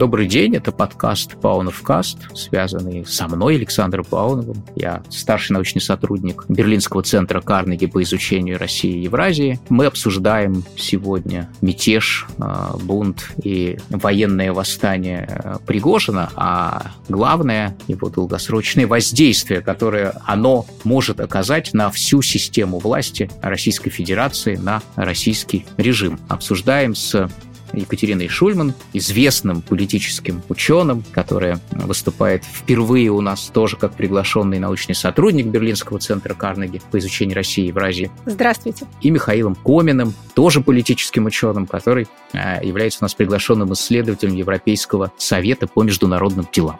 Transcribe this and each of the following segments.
Добрый день, это подкаст Паунов Каст, связанный со мной, Александром Пауновым. Я старший научный сотрудник Берлинского центра Карнеги по изучению России и Евразии. Мы обсуждаем сегодня мятеж, а, бунт и военное восстание а, Пригожина, а главное его долгосрочное воздействие, которое оно может оказать на всю систему власти Российской Федерации, на российский режим. Обсуждаем с Екатериной Шульман, известным политическим ученым, которая выступает впервые у нас тоже как приглашенный научный сотрудник Берлинского центра Карнеги по изучению России и Евразии. Здравствуйте. И Михаилом Коминым, тоже политическим ученым, который э, является у нас приглашенным исследователем Европейского совета по международным делам.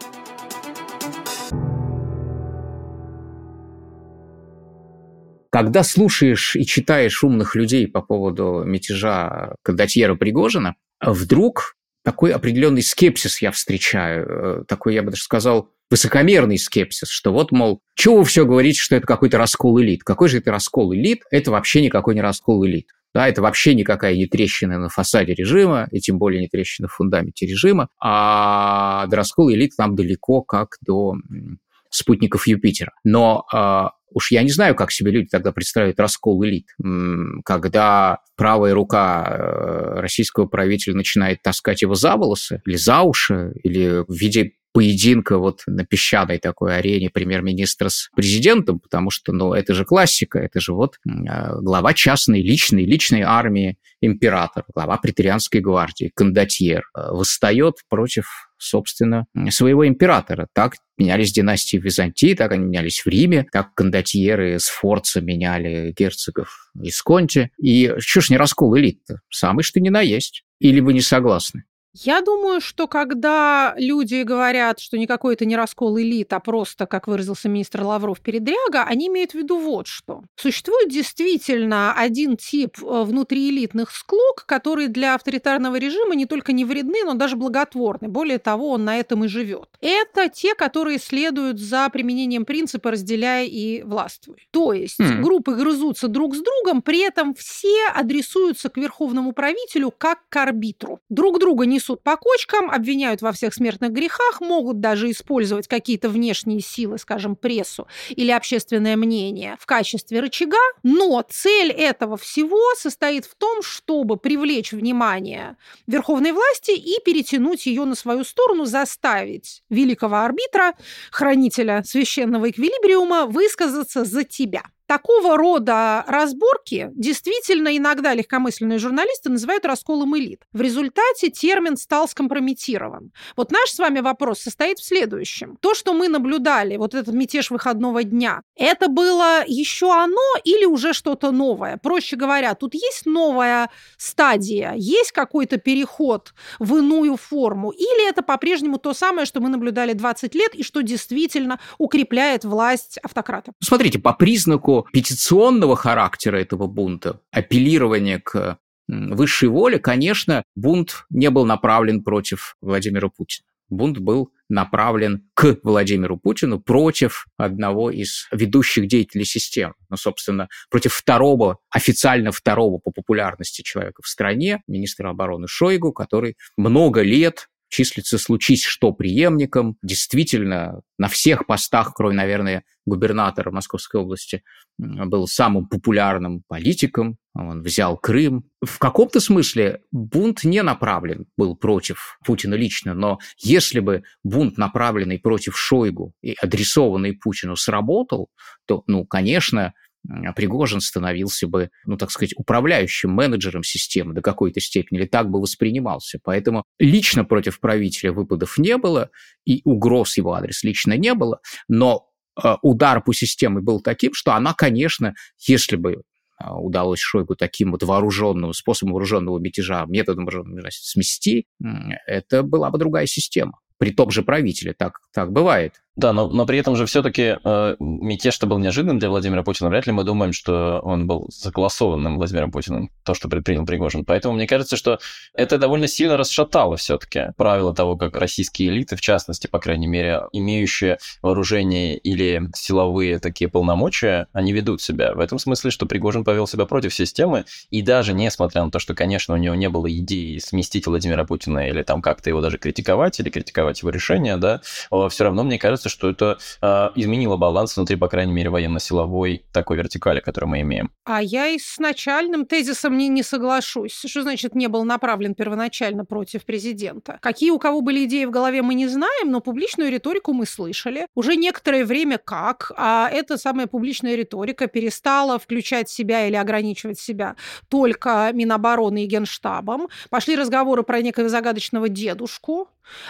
Когда слушаешь и читаешь умных людей по поводу мятежа Кондотьера Пригожина, вдруг такой определенный скепсис я встречаю, э, такой, я бы даже сказал, высокомерный скепсис, что вот, мол, чего вы все говорите, что это какой-то раскол элит? Какой же это раскол элит? Это вообще никакой не раскол элит. Да, это вообще никакая не трещина на фасаде режима, и тем более не трещина в фундаменте режима, а до раскола элит нам далеко, как до спутников Юпитера. Но э, уж я не знаю, как себе люди тогда представляют раскол элит, когда правая рука э, российского правителя начинает таскать его за волосы или за уши, или в виде поединка вот на песчаной такой арене премьер-министра с президентом, потому что, ну, это же классика, это же вот э, глава частной, личной, личной армии императора, глава претерианской гвардии, кондотьер, э, восстает против собственно, своего императора. Так менялись династии Византии, так они менялись в Риме, как кондотьеры с Форца меняли герцогов из Конти. И что ж не раскол элит-то? Самый что ни на есть. Или вы не согласны? Я думаю, что когда люди говорят, что никакой это не раскол элит, а просто, как выразился министр Лавров, передряга, они имеют в виду вот что. Существует действительно один тип э, внутриэлитных склок, которые для авторитарного режима не только не вредны, но даже благотворны. Более того, он на этом и живет. Это те, которые следуют за применением принципа «разделяй и властвуй». То есть mm. группы грызутся друг с другом, при этом все адресуются к верховному правителю как к арбитру. Друг друга не несут по кочкам, обвиняют во всех смертных грехах, могут даже использовать какие-то внешние силы, скажем, прессу или общественное мнение в качестве рычага, но цель этого всего состоит в том, чтобы привлечь внимание верховной власти и перетянуть ее на свою сторону, заставить великого арбитра, хранителя священного эквилибриума, высказаться за тебя. Такого рода разборки действительно иногда легкомысленные журналисты называют расколом элит. В результате термин стал скомпрометирован. Вот наш с вами вопрос состоит в следующем. То, что мы наблюдали, вот этот мятеж выходного дня, это было еще оно или уже что-то новое? Проще говоря, тут есть новая стадия, есть какой-то переход в иную форму, или это по-прежнему то самое, что мы наблюдали 20 лет и что действительно укрепляет власть автократа? Смотрите, по признаку петиционного характера этого бунта, апеллирования к высшей воле, конечно, бунт не был направлен против Владимира Путина. Бунт был направлен к Владимиру Путину против одного из ведущих деятелей системы. Ну, собственно, против второго, официально второго по популярности человека в стране, министра обороны Шойгу, который много лет числится случись что преемником, действительно на всех постах, кроме, наверное, губернатора Московской области, был самым популярным политиком, он взял Крым. В каком-то смысле бунт не направлен был против Путина лично, но если бы бунт, направленный против Шойгу и адресованный Путину, сработал, то, ну, конечно, Пригожин становился бы, ну, так сказать, управляющим менеджером системы до какой-то степени, или так бы воспринимался. Поэтому лично против правителя выпадов не было, и угроз его адрес лично не было, но э, удар по системе был таким, что она, конечно, если бы а, удалось Шойгу таким вот вооруженным способом вооруженного мятежа, методом вооруженного мятежа смести, это была бы другая система. При том же правителе так, так бывает Да, но, но при этом же все-таки э, мятеж-то был неожиданным для Владимира Путина. Вряд ли мы думаем, что он был согласованным Владимиром Путиным, то, что предпринял Пригожин. Поэтому мне кажется, что это довольно сильно расшатало все-таки правила того, как российские элиты, в частности, по крайней мере, имеющие вооружение или силовые такие полномочия, они ведут себя. В этом смысле, что Пригожин повел себя против системы, и даже несмотря на то, что, конечно, у него не было идеи сместить Владимира Путина или там как-то его даже критиковать, или критиковать его решения, да, все равно, мне кажется, что это э, изменило баланс внутри, по крайней мере, военно-силовой такой вертикали, которую мы имеем. А я и с начальным тезисом не, не соглашусь. Что значит не был направлен первоначально против президента? Какие у кого были идеи в голове, мы не знаем, но публичную риторику мы слышали. Уже некоторое время как, а эта самая публичная риторика перестала включать себя или ограничивать себя только Минобороны и Генштабом. Пошли разговоры про некого загадочного дедушку,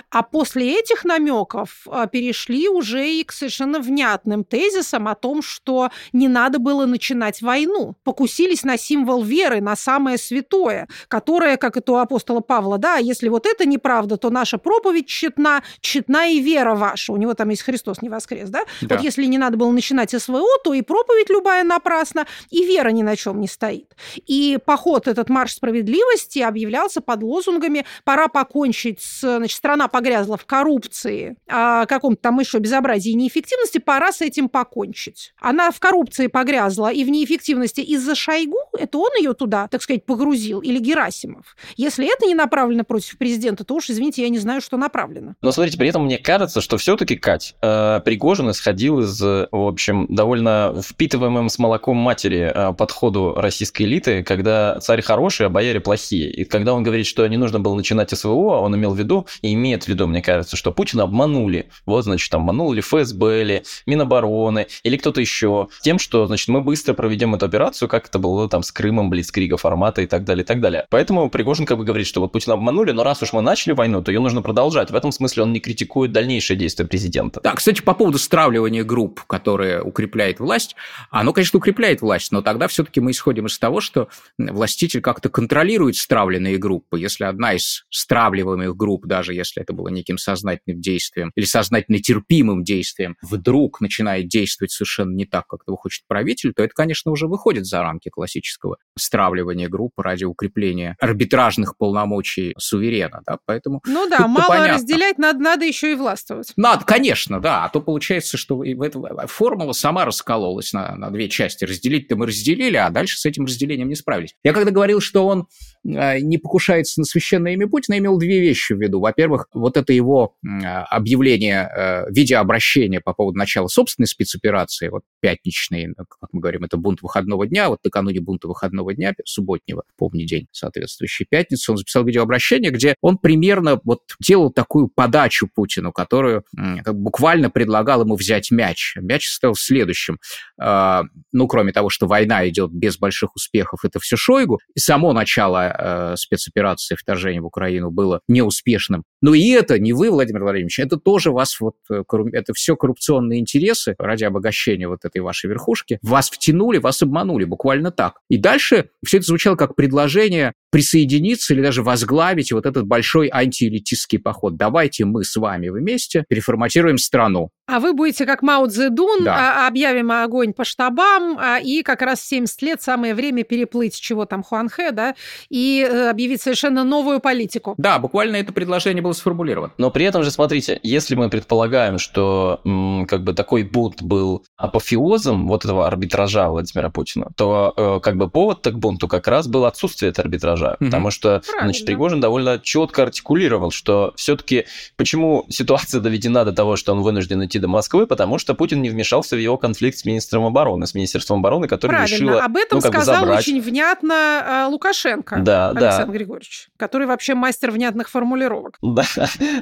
а после этих намеков а, перешли уже и к совершенно внятным тезисам о том, что не надо было начинать войну. Покусились на символ веры, на самое святое, которое, как это у апостола Павла, да, если вот это неправда, то наша проповедь тщетна, тщетна и вера ваша. У него там есть Христос не воскрес, да? да. Вот если не надо было начинать СВО, то и проповедь любая напрасна, и вера ни на чем не стоит. И поход этот марш справедливости объявлялся под лозунгами «пора покончить с значит, страна погрязла в коррупции, а каком-то там еще безобразии и неэффективности, пора с этим покончить. Она в коррупции погрязла и в неэффективности из-за Шойгу, это он ее туда, так сказать, погрузил, или Герасимов. Если это не направлено против президента, то уж, извините, я не знаю, что направлено. Но смотрите, при этом мне кажется, что все-таки, Кать, э, Пригожин исходил из, в общем, довольно впитываемым с молоком матери э, подходу российской элиты, когда царь хороший, а бояре плохие. И когда он говорит, что не нужно было начинать СВО, он имел в виду, и имеет в виду, мне кажется, что Путина обманули. Вот, значит, там обманул ли ФСБ, или Минобороны, или кто-то еще. Тем, что, значит, мы быстро проведем эту операцию, как это было там с Крымом, Блицкрига формата и так далее, и так далее. Поэтому Пригожин как бы говорит, что вот Путина обманули, но раз уж мы начали войну, то ее нужно продолжать. В этом смысле он не критикует дальнейшие действия президента. Да, кстати, по поводу стравливания групп, которые укрепляет власть, оно, конечно, укрепляет власть, но тогда все-таки мы исходим из того, что властитель как-то контролирует стравленные группы. Если одна из стравливаемых групп, даже если это было неким сознательным действием или сознательно терпимым действием, вдруг начинает действовать совершенно не так, как этого хочет правитель, то это, конечно, уже выходит за рамки классического стравливания группы ради укрепления арбитражных полномочий суверена. Да? Поэтому ну да, мало понятно. разделять, надо, надо еще и властвовать. Надо, конечно, да. А то получается, что в эту, формула сама раскололась на, на две части. Разделить-то мы разделили, а дальше с этим разделением не справились. Я когда говорил, что он э, не покушается на священное имя Путина, имел две вещи в виду. Во-первых, вот это его объявление, э, видеообращение по поводу начала собственной спецоперации, вот пятничный, ну, как мы говорим, это бунт выходного дня, вот накануне бунта выходного дня, субботнего, помню день соответствующей пятницы, он записал видеообращение, где он примерно вот делал такую подачу Путину, которую как буквально предлагал ему взять мяч. Мяч состоял в следующем. А, ну, кроме того, что война идет без больших успехов, это все Шойгу, и само начало э, спецоперации вторжения в Украину было неуспешным. Но и это не вы, Владимир Владимирович, это тоже вас вот, э, это все коррупционные интересы ради обогащения вот этой вашей верхушки. Вас втянули, вас обманули, буквально так. И дальше все это звучало как предложение присоединиться или даже возглавить вот этот большой антиэлитистский поход. Давайте мы с вами вместе переформатируем страну. А вы будете как Мао Цзэдун, да. А, объявим огонь по штабам, а, и как раз в 70 лет самое время переплыть чего там Хуанхэ, да, и э, объявить совершенно новую политику. Да, буквально это предложение было сформулировано. Но при этом же, смотрите, если мы предполагаем, что м, как бы такой бунт был апофеозом вот этого арбитража Владимира Путина, то э, как бы повод к бунту как раз был отсутствие этого арбитража арбитража. Угу. Потому что, Правильно. значит, Пригожин довольно четко артикулировал, что все-таки почему ситуация доведена до того, что он вынужден идти до Москвы, потому что Путин не вмешался в его конфликт с министром обороны, с Министерством обороны, который Правильно. решило Об этом ну, как сказал бы забрать... очень внятно э, Лукашенко, да, Александр да. Григорьевич, который вообще мастер внятных формулировок. Да,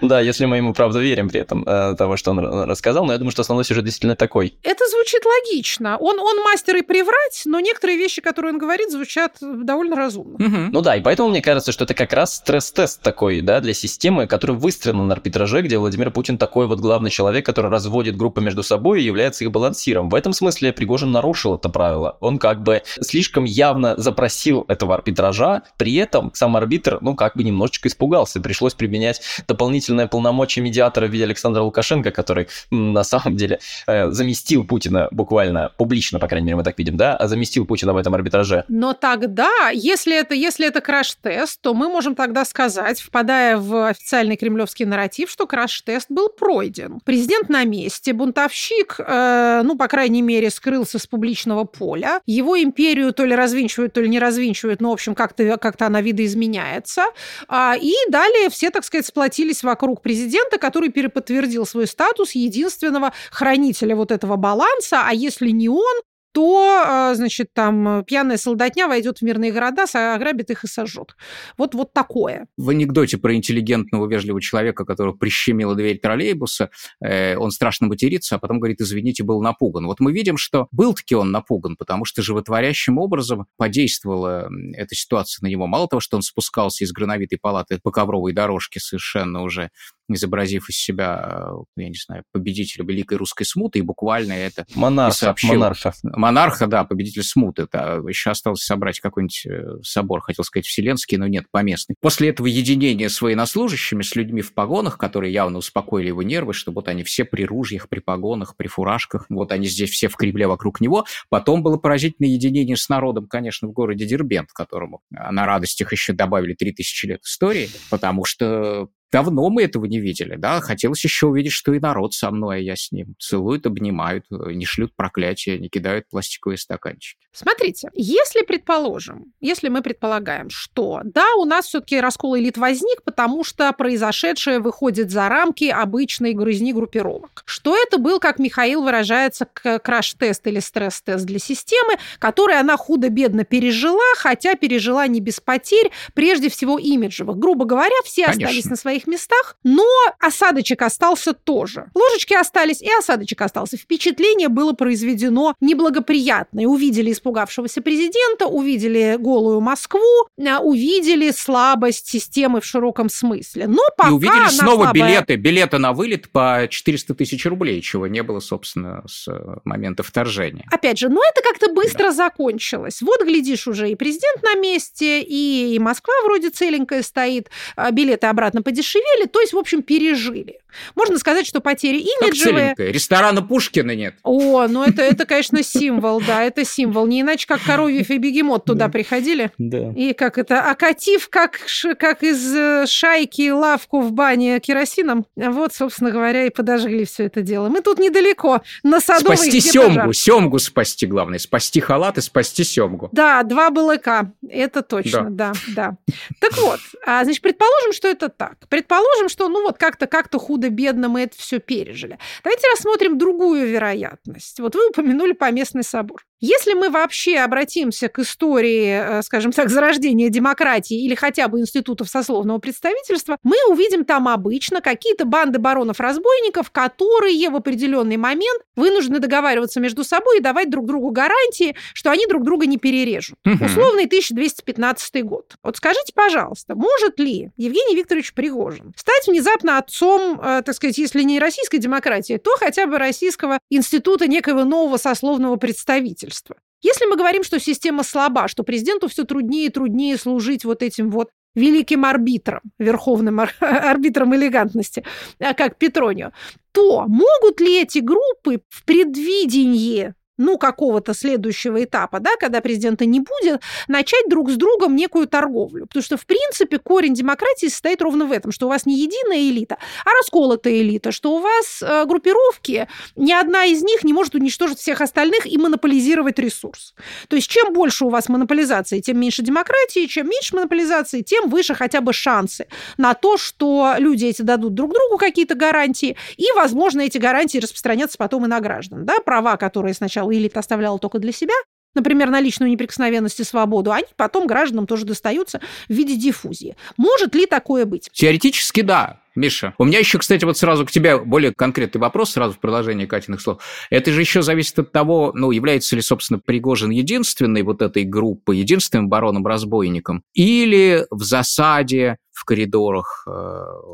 да, если мы ему правда верим при этом э, того, что он рассказал, но я думаю, что основной сюжет действительно такой. Это звучит логично. Он, он мастер и приврать, но некоторые вещи, которые он говорит, звучат довольно разумно. Угу. Ну да, да, и поэтому мне кажется, что это как раз стресс-тест такой, да, для системы, который выстроена на арбитраже, где Владимир Путин такой вот главный человек, который разводит группы между собой и является их балансиром. В этом смысле Пригожин нарушил это правило. Он как бы слишком явно запросил этого арбитража, при этом сам арбитр, ну, как бы немножечко испугался. Пришлось применять дополнительное полномочия медиатора в виде Александра Лукашенко, который на самом деле э, заместил Путина буквально публично, по крайней мере, мы так видим, да, а заместил Путина в этом арбитраже. Но тогда, если это, если это краш-тест, то мы можем тогда сказать, впадая в официальный кремлевский нарратив, что краш-тест был пройден. Президент на месте, бунтовщик, э, ну, по крайней мере, скрылся с публичного поля. Его империю то ли развинчивают, то ли не развинчивают, но, в общем, как-то как она видоизменяется. А, и далее все, так сказать, сплотились вокруг президента, который переподтвердил свой статус единственного хранителя вот этого баланса, а если не он, то, а, значит, там пьяная солдатня войдет в мирные города, ограбит их и сожжет. Вот, вот такое. В анекдоте про интеллигентного, вежливого человека, которого прищемила дверь троллейбуса, э, он страшно матерится, а потом говорит, извините, был напуган. Вот мы видим, что был-таки он напуган, потому что животворящим образом подействовала эта ситуация на него. Мало того, что он спускался из грановитой палаты по ковровой дорожке совершенно уже изобразив из себя, я не знаю, победителя Великой Русской Смуты, и буквально это монарха, сообщил. Монарха. Монарха, да, победитель Смуты. Да. Еще осталось собрать какой-нибудь э, собор, хотел сказать, вселенский, но нет, поместный. После этого единения с военнослужащими, с людьми в погонах, которые явно успокоили его нервы, что вот они все при ружьях, при погонах, при фуражках, вот они здесь все в Кремле вокруг него. Потом было поразительное единение с народом, конечно, в городе Дербент, которому на радостях еще добавили 3000 лет истории, потому что Давно мы этого не видели, да, хотелось еще увидеть, что и народ со мной, а я с ним. Целуют, обнимают, э, не шлют проклятия, не кидают пластиковые стаканчики. Смотрите, если предположим, если мы предполагаем, что да, у нас все-таки раскол элит возник, потому что произошедшее выходит за рамки обычной грызни группировок, что это был, как Михаил выражается, краш-тест или стресс-тест для системы, который она худо-бедно пережила, хотя пережила не без потерь, прежде всего имиджевых. Грубо говоря, все Конечно. остались на своих своих местах, но осадочек остался тоже. Ложечки остались, и осадочек остался. Впечатление было произведено неблагоприятное. Увидели испугавшегося президента, увидели голую Москву, а, увидели слабость системы в широком смысле. Но пока и увидели снова слабая... билеты, билеты на вылет по 400 тысяч рублей, чего не было, собственно, с э, момента вторжения. Опять же, но это как-то быстро да. закончилось. Вот, глядишь, уже и президент на месте, и, и Москва вроде целенькая стоит, а билеты обратно подешевле подешевели, то есть, в общем, пережили. Можно сказать, что потери имиджевые. Как Ресторана Пушкина нет. О, ну это, это, конечно, символ, да, это символ. Не иначе, как Коровьев и Бегемот туда да. приходили. Да. И как это, окатив, как, как из э, шайки лавку в бане керосином, вот, собственно говоря, и подожгли все это дело. Мы тут недалеко, на Садовой, Спасти семгу, семгу спасти, главное. Спасти халат и спасти семгу. Да, два балыка, это точно, да, да. да. Так вот, а, значит, предположим, что это так. Предположим, что, ну вот, как-то как-то худо худо-бедно мы это все пережили. Давайте рассмотрим другую вероятность. Вот вы упомянули поместный собор. Если мы вообще обратимся к истории, э, скажем так, зарождения демократии или хотя бы институтов сословного представительства, мы увидим там обычно какие-то банды баронов-разбойников, которые в определенный момент вынуждены договариваться между собой и давать друг другу гарантии, что они друг друга не перережут. Угу. Условный 1215 год. Вот скажите, пожалуйста, может ли Евгений Викторович Пригожин стать внезапно отцом, э, так сказать, если не российской демократии, то хотя бы российского института некоего нового сословного представительства? Если мы говорим, что система слаба, что президенту все труднее и труднее служить вот этим вот великим арбитром, верховным ар- арбитром элегантности, а как Петронио, то могут ли эти группы в предвидении ну, какого-то следующего этапа, да, когда президента не будет, начать друг с другом некую торговлю. Потому что, в принципе, корень демократии состоит ровно в этом, что у вас не единая элита, а расколотая элита, что у вас э, группировки, ни одна из них не может уничтожить всех остальных и монополизировать ресурс. То есть, чем больше у вас монополизации, тем меньше демократии, чем меньше монополизации, тем выше хотя бы шансы на то, что люди эти дадут друг другу какие-то гарантии, и, возможно, эти гарантии распространятся потом и на граждан. Да? Права, которые сначала оставляла, элита оставляла только для себя, например, на личную неприкосновенность и свободу, они потом гражданам тоже достаются в виде диффузии. Может ли такое быть? Теоретически да. Миша, у меня еще, кстати, вот сразу к тебе более конкретный вопрос, сразу в продолжение Катиных слов. Это же еще зависит от того, ну, является ли, собственно, Пригожин единственной вот этой группой, единственным бароном-разбойником, или в засаде в коридорах э,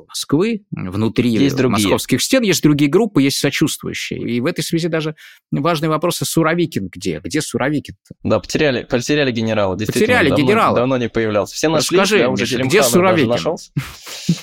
Москвы, внутри есть московских стен, есть другие группы, есть сочувствующие. И в этой связи даже важный вопрос, а Суровикин где? Где Суровикин? -то? Да, потеряли, потеряли генерала. Потеряли давно, генерала. Давно не появлялся. Все нашли, Скажи, я уже где Суровикин? Нашелся.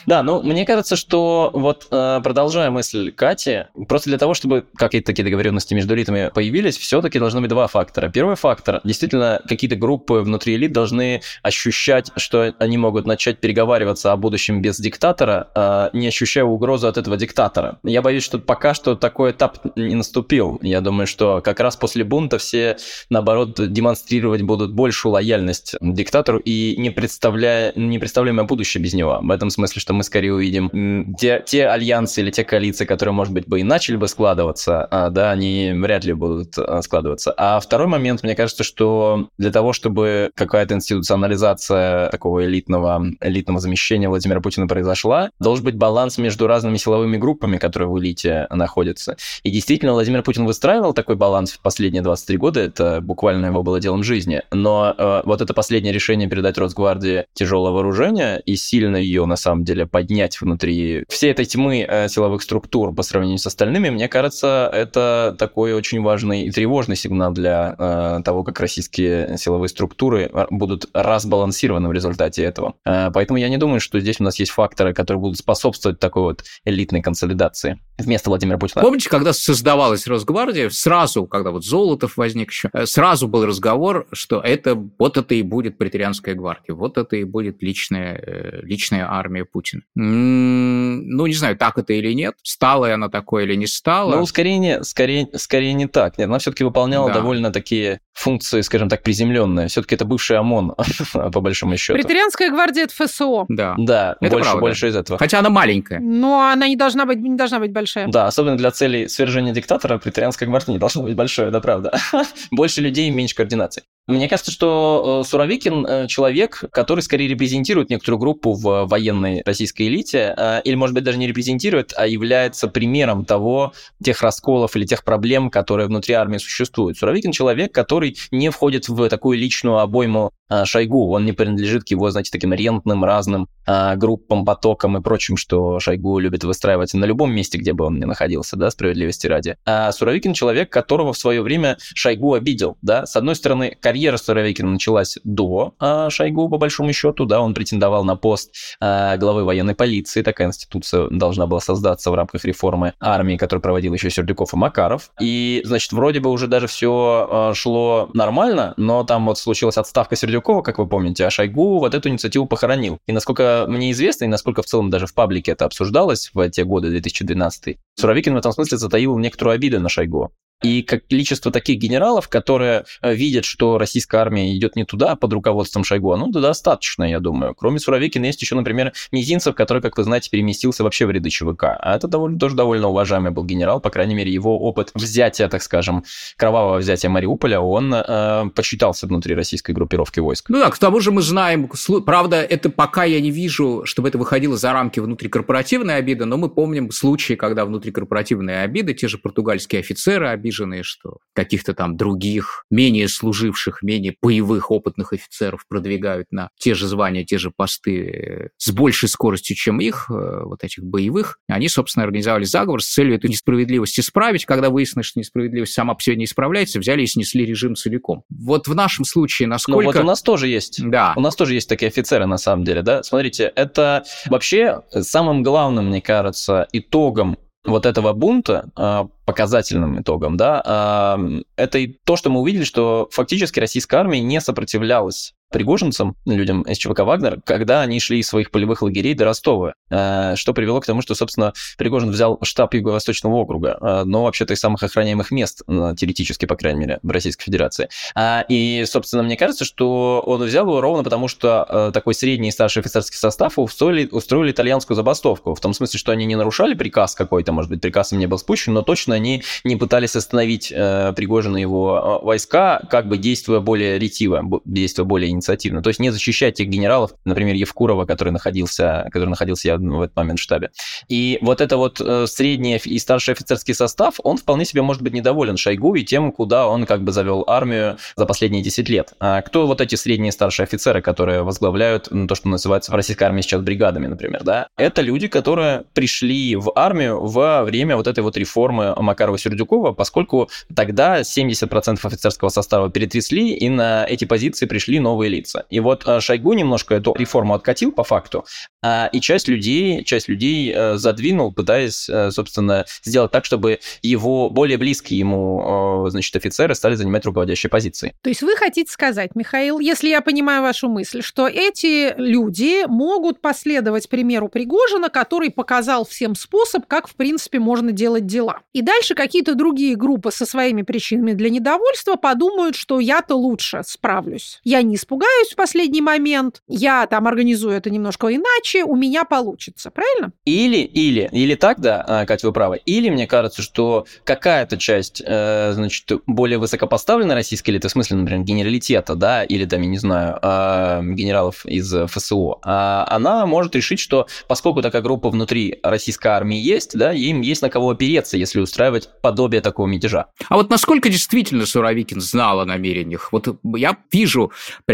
Да, ну, мне кажется, что вот э, продолжая мысль Кати, просто для того, чтобы какие-то такие договоренности между элитами появились, все-таки должны быть два фактора. Первый фактор, действительно, какие-то группы внутри элит должны ощущать, что они могут начать переговаривать договариваться о будущем без диктатора, а, не ощущая угрозу от этого диктатора. Я боюсь, что пока что такой этап не наступил. Я думаю, что как раз после бунта все, наоборот, демонстрировать будут большую лояльность диктатору и не, представляя, не представляемое будущее без него. В этом смысле, что мы скорее увидим те, те альянсы или те коалиции, которые, может быть, бы и начали бы складываться, а, да, они вряд ли будут а, складываться. А второй момент, мне кажется, что для того, чтобы какая-то институционализация такого элитного, элитного замещения смещения Владимира Путина произошла, должен быть баланс между разными силовыми группами, которые в элите находятся. И действительно, Владимир Путин выстраивал такой баланс в последние 23 года, это буквально его было делом жизни. Но э, вот это последнее решение передать Росгвардии тяжелое вооружение и сильно ее, на самом деле, поднять внутри всей этой тьмы э, силовых структур по сравнению с остальными, мне кажется, это такой очень важный и тревожный сигнал для э, того, как российские силовые структуры будут разбалансированы в результате этого. Э, поэтому я не думаю, думаю, что здесь у нас есть факторы, которые будут способствовать такой вот элитной консолидации вместо Владимира Путина. Помните, когда создавалась Росгвардия, сразу, когда вот Золотов возник еще, э, сразу был разговор, что это вот это и будет претерианская гвардия, вот это и будет личная, э, личная армия Путина. Ну, не знаю, так это или нет, стала она такой или не стала. Ну, скорее не, скорее, скорее не так. Нет, она все-таки выполняла да. довольно такие функции, скажем так, приземленные. Все-таки это бывший ОМОН, по большому счету. Претерианская гвардия – это ФСО. Да, да это больше, больше из этого. Хотя она маленькая. Но она не должна быть, не должна быть большая. Да, особенно для целей свержения диктатора претерианская гвардия не должна быть большой, это правда. Больше людей, меньше координации. Мне кажется, что э, Суровикин э, человек, который скорее репрезентирует некоторую группу в военной российской элите, э, или, может быть, даже не репрезентирует, а является примером того, тех расколов или тех проблем, которые внутри армии существуют. Суровикин человек, который не входит в такую личную обойму Шойгу. Он не принадлежит к его, знаете, таким рентным разным группам, потокам и прочим, что Шойгу любит выстраивать на любом месте, где бы он ни находился, да, справедливости ради. А Суровикин человек, которого в свое время Шойгу обидел, да. С одной стороны, карьера Суровикина началась до а, Шойгу, по большому счету, да, он претендовал на пост а, главы военной полиции, такая институция должна была создаться в рамках реформы армии, которую проводил еще Сердюков и Макаров, и, значит, вроде бы уже даже все а, шло нормально, но там вот случилась отставка Сердюкова, как вы помните, а Шойгу вот эту инициативу похоронил. И насколько мне известно, и насколько в целом даже в паблике это обсуждалось в те годы, 2012 Суровикин в этом смысле затаил некоторую обиду на Шойгу. И как количество таких генералов, которые э, видят, что российская армия идет не туда под руководством Шойгу, ну, да, достаточно, я думаю. Кроме Суровикина есть еще, например, Мизинцев, который, как вы знаете, переместился вообще в ряды ЧВК. А это довольно, тоже довольно уважаемый был генерал, по крайней мере, его опыт взятия, так скажем, кровавого взятия Мариуполя, он э, почитался внутри российской группировки войск. Ну да, к тому же мы знаем, правда, это пока я не вижу, чтобы это выходило за рамки внутрикорпоративной обиды, но мы помним случаи, когда внутрикорпоративные обиды, те же португальские офицеры обижены, обиженные, что каких-то там других, менее служивших, менее боевых, опытных офицеров продвигают на те же звания, те же посты э, с большей скоростью, чем их, э, вот этих боевых. Они, собственно, организовали заговор с целью эту несправедливость исправить. Когда выяснилось, что несправедливость сама по себе не исправляется, взяли и снесли режим целиком. Вот в нашем случае насколько... Ну вот у нас тоже есть. Да. У нас тоже есть такие офицеры, на самом деле, да. Смотрите, это вообще самым главным, мне кажется, итогом вот этого бунта, а, показательным итогом, да, а, это и то, что мы увидели, что фактически российская армия не сопротивлялась пригожинцам, людям из ЧВК «Вагнер», когда они шли из своих полевых лагерей до Ростова, э, что привело к тому, что, собственно, Пригожин взял штаб Юго-Восточного округа, э, но вообще-то из самых охраняемых мест, э, теоретически, по крайней мере, в Российской Федерации. А, и, собственно, мне кажется, что он взял его ровно потому, что такой средний и старший офицерский состав устроили, устроили итальянскую забастовку, в том смысле, что они не нарушали приказ какой-то, может быть, приказ им не был спущен, но точно они не пытались остановить Пригожина и его войска, как бы действуя более ретиво, действуя более безинициативно. То есть не защищать тех генералов, например, Евкурова, который находился, который находился в этот момент в штабе. И вот это вот э, средний и старший офицерский состав, он вполне себе может быть недоволен Шойгу и тем, куда он как бы завел армию за последние 10 лет. А кто вот эти средние и старшие офицеры, которые возглавляют ну, то, что называется в российской армии сейчас бригадами, например, да? Это люди, которые пришли в армию во время вот этой вот реформы Макарова-Сердюкова, поскольку тогда 70% офицерского состава перетрясли, и на эти позиции пришли новые лица. И вот э, Шойгу немножко эту реформу откатил по факту, а, и часть людей, часть людей э, задвинул, пытаясь, э, собственно, сделать так, чтобы его более близкие ему, значит, офицеры стали занимать руководящие позиции. То есть вы хотите сказать, Михаил, если я понимаю вашу мысль, что эти люди могут последовать примеру Пригожина, который показал всем способ, как, в принципе, можно делать дела. И дальше какие-то другие группы со своими причинами для недовольства подумают, что я-то лучше справлюсь. Я не испугаюсь в последний момент, я там организую это немножко иначе, у меня получится, правильно? Или, или, или так, да, а, Катя, вы правы. Или мне кажется, что какая-то часть, э, значит, более высокопоставленной российской элиты, в смысле, например, генералитета, да, или там, я не знаю, а, генералов из ФСО, а, она может решить, что поскольку такая группа внутри российской армии есть, да, им есть на кого опереться, если устраивать подобие такого мятежа. А вот насколько действительно Суровикин знал о намерениях? Вот я вижу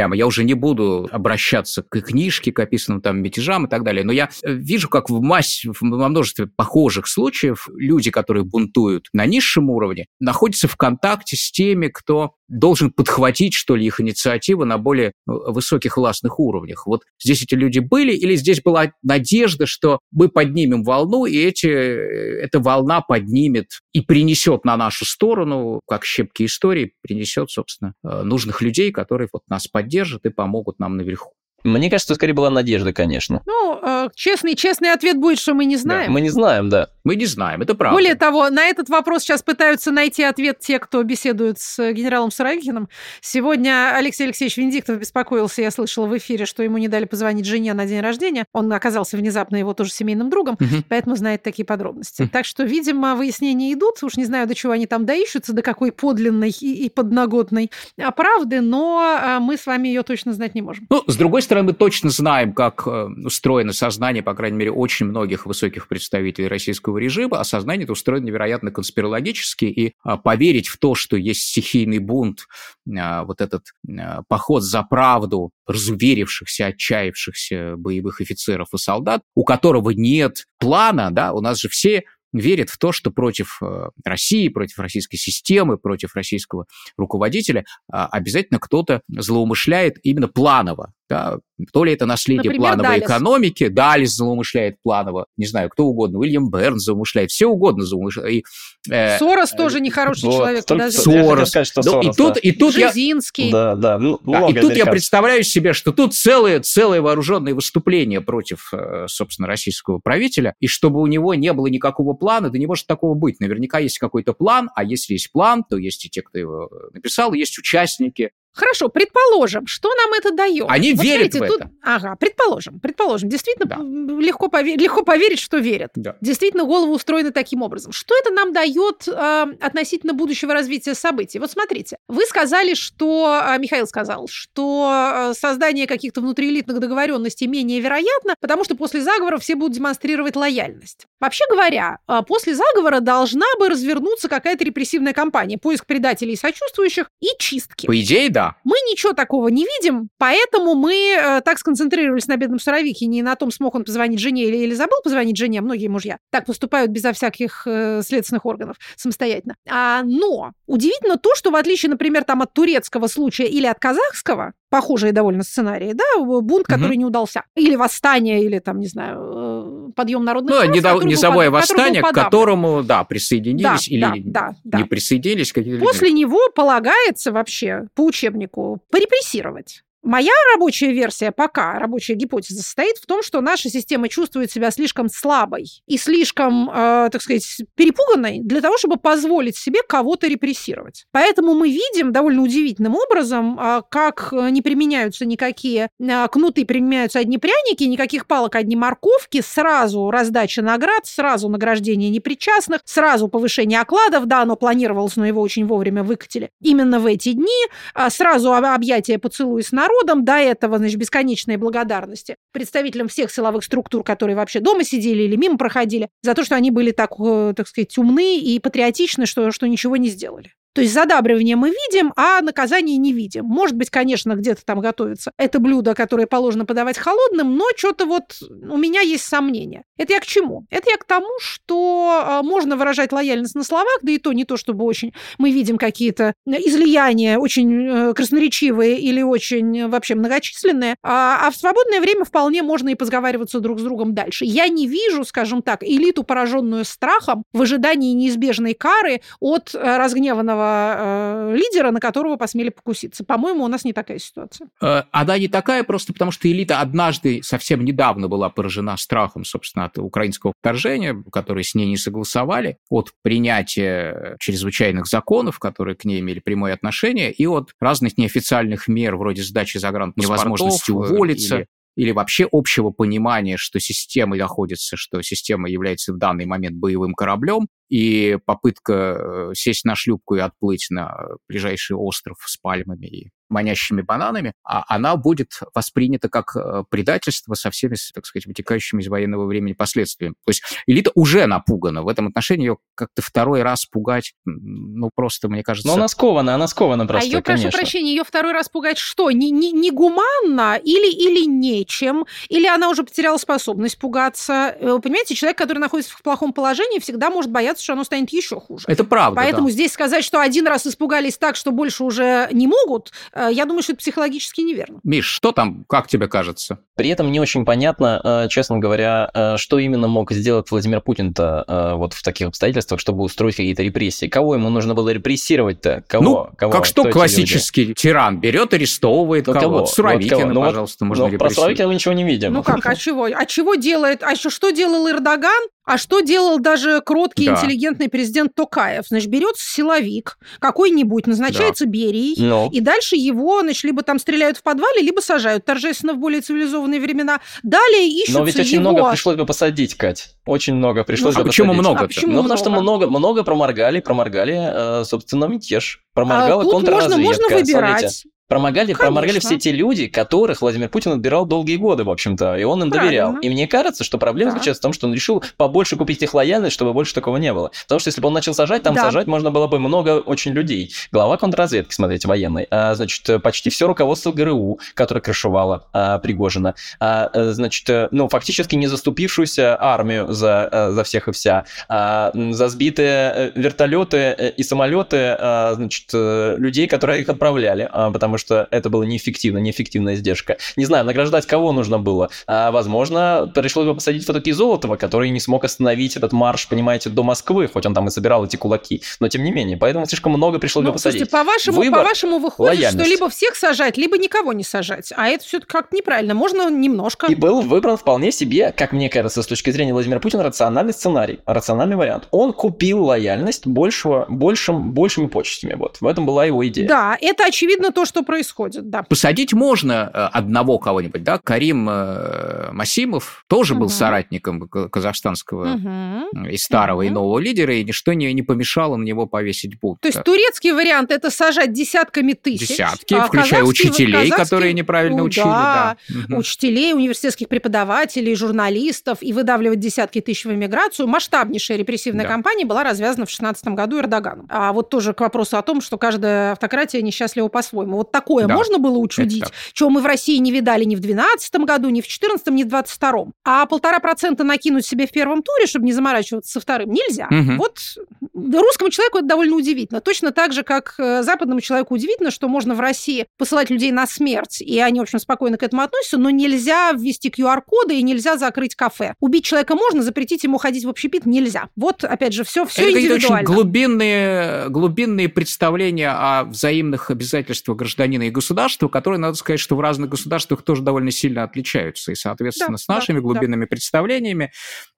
прямо, я уже не буду обращаться к книжке, к описанным там мятежам и так далее, но я э, вижу, как в массе, во множестве похожих случаев люди, которые бунтуют на низшем уровне, находятся в контакте с теми, кто должен подхватить, что ли, их инициативу на более э, высоких властных уровнях. Вот здесь эти люди были, или здесь была надежда, что мы поднимем волну, и эти, э, эта волна поднимет и принесет на нашу сторону, как щепки истории, принесет, собственно, э, нужных людей, которые вот нас поддержат и помогут нам наверху. Мне кажется, скорее была надежда, конечно. Ну, э, честный, честный ответ будет, что мы не знаем. Да, мы не знаем, да. Мы не знаем, это правда. Более того, на этот вопрос сейчас пытаются найти ответ те, кто беседует с генералом Суровикиным. Сегодня Алексей Алексеевич Венедиктов беспокоился, я слышала в эфире, что ему не дали позвонить жене на день рождения. Он оказался внезапно его тоже семейным другом, угу. поэтому знает такие подробности. Угу. Так что, видимо, выяснения идут. Уж не знаю, до чего они там доищутся, до какой подлинной и, и подноготной правды, но э, мы с вами ее точно знать не можем. Ну, с другой стороны, мы точно знаем, как э, устроено сознание, по крайней мере, очень многих высоких представителей российского режима, а сознание это устроено невероятно конспирологически, и а, поверить в то, что есть стихийный бунт, а, вот этот а, поход за правду разуверившихся, отчаявшихся боевых офицеров и солдат, у которого нет плана, да, у нас же все верит в то, что против э, России, против российской системы, против российского руководителя обязательно кто-то злоумышляет именно планово. Да? То ли это наследие Например, плановой Далис. экономики, Далис злоумышляет планово, не знаю, кто угодно, Уильям Берн злоумышляет, все угодно злоумышляет. э, Сорос э, тоже нехороший вот, человек. Только, Сорос. Сказать, что Сорос, и тут, да. и тут Жизинский. Я, да, да, ну, да, и тут я представляю себе, что тут целые, целые вооруженные выступления против, э, собственно, российского правителя, и чтобы у него не было никакого плана, да не может такого быть. Наверняка есть какой-то план, а если есть план, то есть и те, кто его написал, есть участники, Хорошо, предположим, что нам это дает? Они вот верят смотрите, в это. Ага, предположим, предположим. Действительно, да. легко, повер... легко поверить, что верят. Да. Действительно, головы устроены таким образом. Что это нам дает э, относительно будущего развития событий? Вот смотрите, вы сказали, что, э, Михаил сказал, что э, создание каких-то внутриэлитных договоренностей менее вероятно, потому что после заговора все будут демонстрировать лояльность. Вообще говоря, после заговора должна бы развернуться какая-то репрессивная кампания, поиск предателей и сочувствующих и чистки. По идее, да. Мы ничего такого не видим, поэтому мы э, так сконцентрировались на бедном Суровикине и на том, смог он позвонить жене или, или забыл позвонить жене, многие мужья так поступают безо всяких э, следственных органов самостоятельно. А, но удивительно то, что в отличие, например, там от турецкого случая или от казахского, похожие довольно сценарии, да, бунт, который угу. не удался, или восстание, или там, не знаю, э, подъем народных ну, не, низовое восстание, к которому, да, присоединились да, или да, да, не да. присоединились какие-то После люди. него полагается вообще по учебнику порепрессировать. Моя рабочая версия пока, рабочая гипотеза, состоит в том, что наша система чувствует себя слишком слабой и слишком, э, так сказать, перепуганной для того, чтобы позволить себе кого-то репрессировать. Поэтому мы видим довольно удивительным образом, э, как не применяются никакие э, кнуты, применяются одни пряники, никаких палок, одни морковки, сразу раздача наград, сразу награждение непричастных, сразу повышение окладов, да, оно планировалось, но его очень вовремя выкатили. Именно в эти дни, э, сразу объятия поцелуй снаружи, народом, до этого, значит, бесконечные благодарности представителям всех силовых структур, которые вообще дома сидели или мимо проходили, за то, что они были так, э, так сказать, умны и патриотичны, что, что ничего не сделали. То есть задабривание мы видим, а наказание не видим. Может быть, конечно, где-то там готовится это блюдо, которое положено подавать холодным, но что-то вот у меня есть сомнения. Это я к чему? Это я к тому, что а, можно выражать лояльность на словах, да и то не то, чтобы очень мы видим какие-то излияния очень э, красноречивые или очень вообще многочисленные, а, а в свободное время вполне можно и позговариваться друг с другом дальше. Я не вижу, скажем так, элиту, пораженную страхом в ожидании неизбежной кары от э, э, лидера, на которого посмели покуситься. По-моему, у нас не такая ситуация. Э, она не такая просто потому, что элита однажды совсем недавно была поражена страхом, собственно, от украинского вторжения, которые с ней не согласовали, от принятия чрезвычайных законов, которые к ней имели прямое отношение, и от разных неофициальных мер, вроде сдачи загранпаспортов, невозможности уволиться, или или вообще общего понимания, что система находится, что система является в данный момент боевым кораблем, и попытка э, сесть на шлюпку и отплыть на ближайший остров с пальмами и манящими бананами, а она будет воспринята как э, предательство со всеми, так сказать, вытекающими из военного времени последствиями. То есть элита уже напугана. В этом отношении ее как-то второй раз пугать, ну, просто, мне кажется... Но она скована, она скована просто, А ее, конечно. прошу прощения, ее второй раз пугать что? Не, не, не гуманно или, или нечем? Или она уже потеряла способность пугаться? Вы э, понимаете, человек, который находится в плохом положении, всегда может бояться, что оно станет еще хуже. Это правда, Поэтому да. здесь сказать, что один раз испугались так, что больше уже не могут, я думаю, что это психологически неверно. Миш, что там, как тебе кажется? При этом не очень понятно, э, честно говоря, э, что именно мог сделать Владимир Путин-то э, вот в таких обстоятельствах, чтобы устроить какие-то репрессии. Кого ему нужно было репрессировать-то? Кого? Ну, кого? как что Кто классический тиран берет, арестовывает ну, кого? кого? Суровикина, вот кого? Ну, пожалуйста, вот, можно ну, Про Суровикина мы ничего не видим. Ну как, а чего? А чего делает? А еще что делал Эрдоган? А что делал даже кроткий, да. интеллигентный президент Токаев? Значит, берется силовик какой-нибудь, назначается да. Берией, ну. и дальше его, значит, либо там стреляют в подвале, либо сажают торжественно в более цивилизованные времена. Далее ищутся Но ведь очень его... много пришлось бы посадить, Кать. Очень много пришлось ну, бы а почему посадить. много? А почему ну, много? потому что много, много проморгали, проморгали, э, собственно, мятеж. Проморгала а тут контрразведка. можно, можно выбирать. Смотрите. Проморгали, проморгали все те люди, которых Владимир Путин отбирал долгие годы, в общем-то, и он им Правильно. доверял. И мне кажется, что проблема Да. заключается в том, что он решил побольше купить их лояльность, чтобы больше такого не было. Потому что если бы он начал сажать, там Да. сажать можно было бы много очень людей. Глава контрразведки, смотрите, военной, а, значит, почти все руководство ГРУ, которое крышевало а, Пригожина, а, э, значит, э, ну, фактически не заступившуюся армию за, э, за всех и вся, а, за сбитые вертолеты и самолеты, а, значит, людей, которые их отправляли, а, потому что это было неэффективно, неэффективная издержка. Не знаю, награждать кого нужно было. А, возможно, пришлось бы посадить все-таки Золотого, который не смог остановить этот марш, понимаете, до Москвы, хоть он там и собирал эти кулаки, но тем не менее. Поэтому слишком много пришлось Ну, бы посадить. слушайте, по-вашему, Выбор, по-вашему выходит, лояльность. что либо всех сажать, либо никого не сажать. А это все как-то неправильно. Можно немножко. И был выбран вполне себе, как мне кажется, с точки зрения Владимира Путина, рациональный сценарий, рациональный вариант. Он купил лояльность большего, большим, большими почестями. Вот. В этом была его идея. Да, это очевидно то, что происходит, да. Посадить можно э, одного кого-нибудь, да? Карим э, Масимов тоже был Мгм. соратником казахстанского Мгм. и старого, и Мгм. нового лидера, и ничто не, не помешало на него повесить бунт. То есть турецкий вариант это сажать десятками тысяч. Десятки, а включая учителей, казахский- которые неправильно Ну учили. да, Да. Учителей, университетских преподавателей, журналистов и выдавливать десятки тысяч в эмиграцию. Масштабнейшая репрессивная Да. кампания была развязана в 2016 году Эрдоганом. А вот тоже к вопросу о том, что каждая автократия несчастлива по-своему. Вот такое Да, можно было учудить, это чего мы в России не видали ни в 2012 году, ни в 2014, ни в 2022. А полтора процента накинуть себе в первом туре, чтобы не заморачиваться со вторым, нельзя. Мгм. Вот русскому человеку это довольно удивительно. Точно так же, как э, западному человеку удивительно, что можно в России посылать людей на смерть, и они, в общем, спокойно к этому относятся, но нельзя ввести QR-коды и нельзя закрыть кафе. Убить человека можно, запретить ему ходить в общепит нельзя. Вот, опять же, все, все Это какие-то очень индивидуально. глубинные, глубинные представления о взаимных обязательствах гражданина и государства, которые, надо сказать, что в разных государствах тоже довольно сильно отличаются. И, соответственно, Да, с нашими да, глубинными представлениями,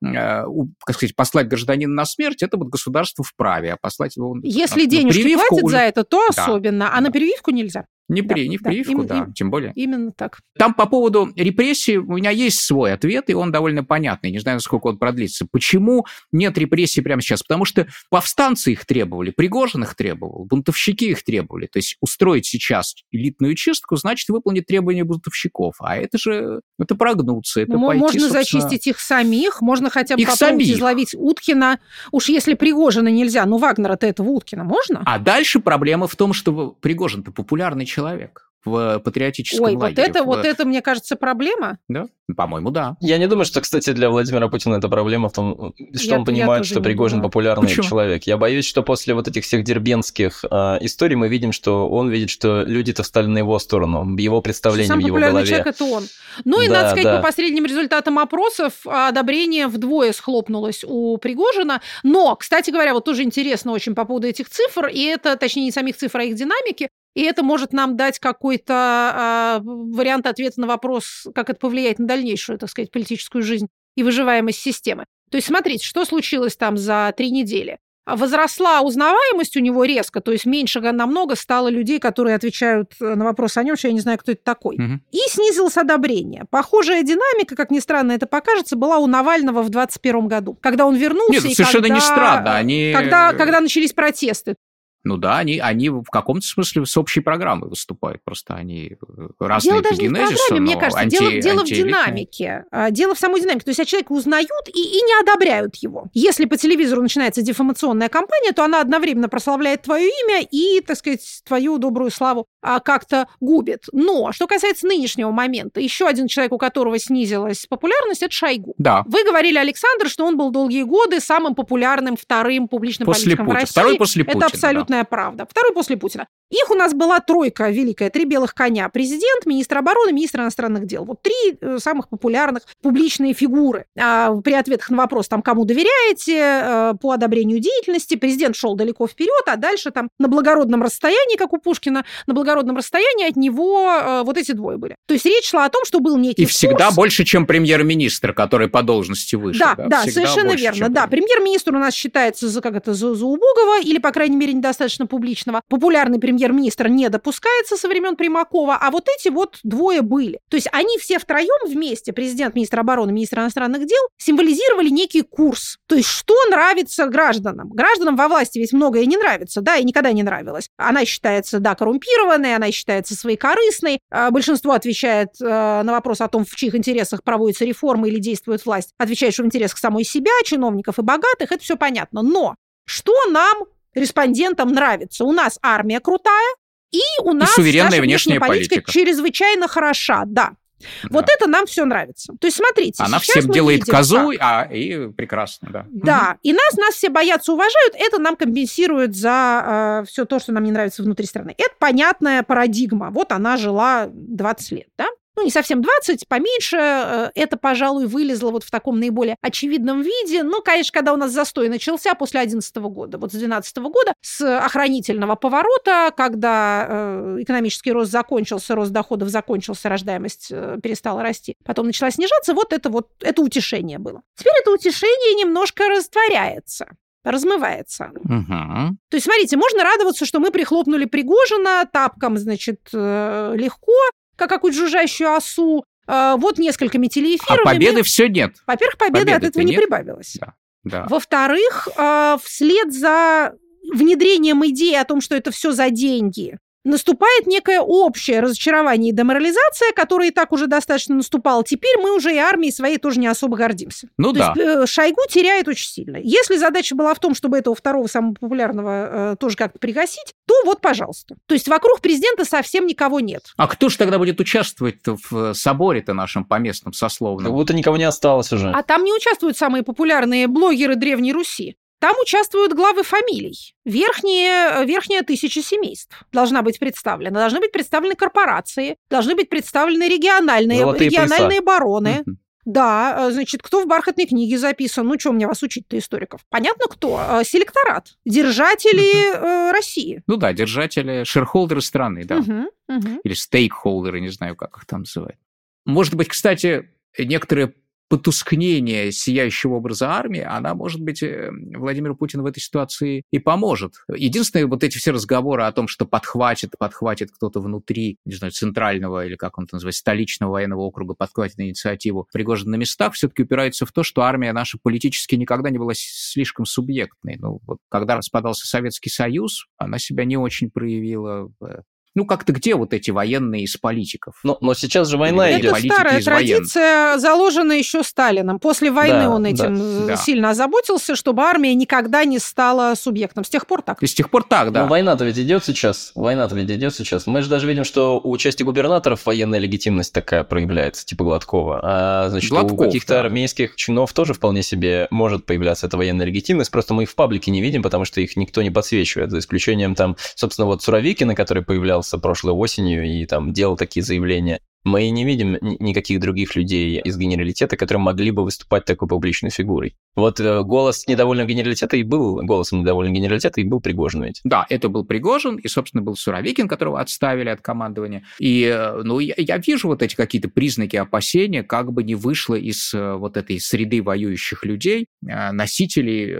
э, как сказать, послать гражданина на смерть, это вот государство вправе, а послать его... Если на денежки прививку платят уже- за это, то Да, особенно, а да. на прививку нельзя. Не, при, Да, не в да, прививку, им- да, им- тем более. Именно так. Там по поводу репрессий у меня есть свой ответ, и он довольно понятный. Не знаю, насколько он продлится. Почему нет репрессий прямо сейчас? Потому что повстанцы их требовали, Пригожин их требовал, бунтовщики их требовали. То есть устроить сейчас элитную чистку, значит выполнить требования бунтовщиков. А это же, это прогнуться, это Мо- пойти, можно собственно, зачистить их самих, можно хотя бы Их попробовать самих. изловить Уткина. Уж если Пригожина нельзя, ну Вагнера-то этого Уткина можно? А дальше проблема в том, что Пригожин-то популярный человек в патриотическом Ой, вот лагере. это, в- вот это, мне кажется, проблема. Да? По-моему, да. Я не думаю, что, кстати, для Владимира Путина это проблема в том, что Я- он понимает, что Пригожин думаю. популярный Почему? человек. Я боюсь, что после вот этих всех дербенских э, историй мы видим, что он видит, что люди-то встали на его сторону, в его представлении, Самый в его популярный голове. человек это он. Ну и, Да, надо сказать, да. по последним результатам опросов одобрение вдвое схлопнулось у Пригожина. Но, кстати говоря, вот тоже интересно очень по поводу этих цифр, и это, точнее, не самих цифр, а их динамики, и это может нам дать какой-то а, вариант ответа на вопрос, как это повлияет на дальнейшую, так сказать, политическую жизнь и выживаемость системы. То есть, смотрите, что случилось там за три недели. Возросла узнаваемость у него резко, то есть меньше намного стало людей, которые отвечают э, на вопрос о нем, что я не знаю, кто это такой. Мгм. И снизилось одобрение. Похожая динамика, как ни странно это покажется, была у Навального в 2021 году, когда он вернулся. Нет, и совершенно не когда- странно. Они... Когда, когда начались протесты. Ну да, они, они в каком-то смысле с общей программой выступают. Просто они э, разные Дело по даже не в генезису, программе, мне кажется. анти- дело дело в динамике. А, Дело в самой динамике. То есть, а человека узнают и, и не одобряют его. Если по телевизору начинается дефамационная кампания, то она одновременно прославляет твое имя и, так сказать, твою добрую славу как-то губит. Но, что касается нынешнего момента, еще один человек, у которого снизилась популярность, это Шойгу. Да, Вы говорили, Александр, что он был долгие годы самым популярным вторым публичным после политиком в Путина. России. Второй после Путина. Это абсолютная правда. Второй после Путина. Их у нас была тройка великая, три белых коня. Президент, министр обороны, министр иностранных дел. Вот три э, самых популярных публичные фигуры. А, при ответах на вопрос, там, кому доверяете, э, по одобрению деятельности, президент шел далеко вперед, а дальше там на благородном расстоянии, как у Пушкина, на благородном расстоянии от него э, вот эти двое были. То есть речь шла о том, что был некий И всегда курс, больше, чем премьер-министр, который по должности выше. да, да, Всегда совершенно больше, верно. Да, премьер. премьер-министр у нас считается за как это за, за убогого или, по крайней мере, недостаточно публичного. Популярный премьер-министр не допускается со времен Примакова, а вот эти вот двое были. То есть они все втроем вместе, президент, министр обороны, министр иностранных дел, символизировали некий курс. То есть что нравится гражданам? Гражданам во власти ведь многое не нравится, да, и никогда не нравилось. Она считается, да, коррумпированной, она считается своекорыстной. А Большинство отвечает э, на вопрос о том, в чьих интересах проводятся реформы или действует власть, отвечает, что в интересах самой себя, чиновников и богатых, это все понятно. Но что нам, респондентам, нравится? У нас армия крутая, и у нас суверенная наша внешняя политика, политика. чрезвычайно хороша, да. Вот Да. это нам все нравится. То есть, смотрите, Она всем делает видим, козу, как- а и прекрасно, да. да, и нас, нас все боятся, уважают, это нам компенсирует за все то, что нам не нравится внутри страны. Это понятная парадигма. Вот она жила 20 лет, да? Ну, не совсем 20, поменьше. Э, Это, пожалуй, вылезло вот в таком наиболее очевидном виде. Ну, конечно, когда у нас застой начался после 2011 года, вот с 2012 года, с охранительного поворота, когда э, экономический рост закончился, рост доходов закончился, рождаемость э, перестала расти, потом начала снижаться, вот это вот, это утешение было. Теперь это утешение немножко растворяется размывается. Мгм. То есть, смотрите, можно радоваться, что мы прихлопнули Пригожина тапком, значит, легко, как какую-то жужжащую осу. Э, Вот несколькими А телеэфирами. победы все нет. Во-первых, победы от победы-то этого не нет. прибавилось. Да. Во-вторых, э, вслед за внедрением идеи о том, что это все за деньги, наступает некое общее разочарование и деморализация, которая и так уже достаточно наступала. Теперь мы уже и армией своей тоже не особо гордимся. Ну То да. есть э, Шойгу теряет очень сильно. Если задача была в том, чтобы этого второго самого популярного э, тоже как-то пригасить, то вот, пожалуйста. То есть вокруг президента совсем никого нет. А кто же тогда будет участвовать в соборе-то нашем поместном Как сословном? будто никого не осталось уже. А там не участвуют самые популярные блогеры Древней Руси. Там участвуют главы фамилий. Верхние, верхняя тысяча семейств должна быть представлена. Должны быть представлены корпорации, должны быть представлены региональные, Золотые региональные бароны. Да, э, значит, кто в бархатной книге записан? Ну, что мне вас учить-то, историков? Понятно, кто? Э, Селекторат. Держатели э, России. Ну да, держатели, шерхолдеры страны, да. Мгм, мгм. Или стейкхолдеры, не знаю, как их там называют. Может быть, кстати, некоторые потускнение сияющего образа армии, она, может быть, э, Владимиру Путину в этой ситуации и поможет. Единственное, вот эти все разговоры о том, что подхватит, подхватит кто-то внутри, не знаю, центрального или как он это называется, столичного военного округа, подхватит инициативу Пригожин на местах, все-таки упирается в то, что армия наша политически никогда не была слишком субъектной. Ну, вот когда распадался Советский Союз, она себя не очень проявила ну, как-то где вот эти военные из политиков? Но, но сейчас же война Это идет. Это старая традиция, заложена еще Сталином. После войны да, он этим да. сильно озаботился, чтобы армия никогда не стала субъектом. С тех пор так. И с тех пор так, да. Но война-то ведь идет сейчас. Война-то ведь идет сейчас. Мы же даже видим, что у части губернаторов военная легитимность такая проявляется, типа Гладкова. А значит, Гладков, у каких-то да. армейских чинов тоже вполне себе может появляться эта военная легитимность. Просто мы их в паблике не видим, потому что их никто не подсвечивает. За исключением там, собственно, вот Суровикина, который появлялся появлялся прошлой осенью и там делал такие заявления мы не видим никаких других людей из генералитета, которые могли бы выступать такой публичной фигурой. Вот э, голос недовольного генералитета и был голосом недовольного генералитета и был Пригожин ведь. Да, это был Пригожин, и, собственно, был Суровикин, которого отставили от командования. И, э, ну, я, я вижу вот эти какие-то признаки опасения, как бы не вышло из э, вот этой среды воюющих людей носителей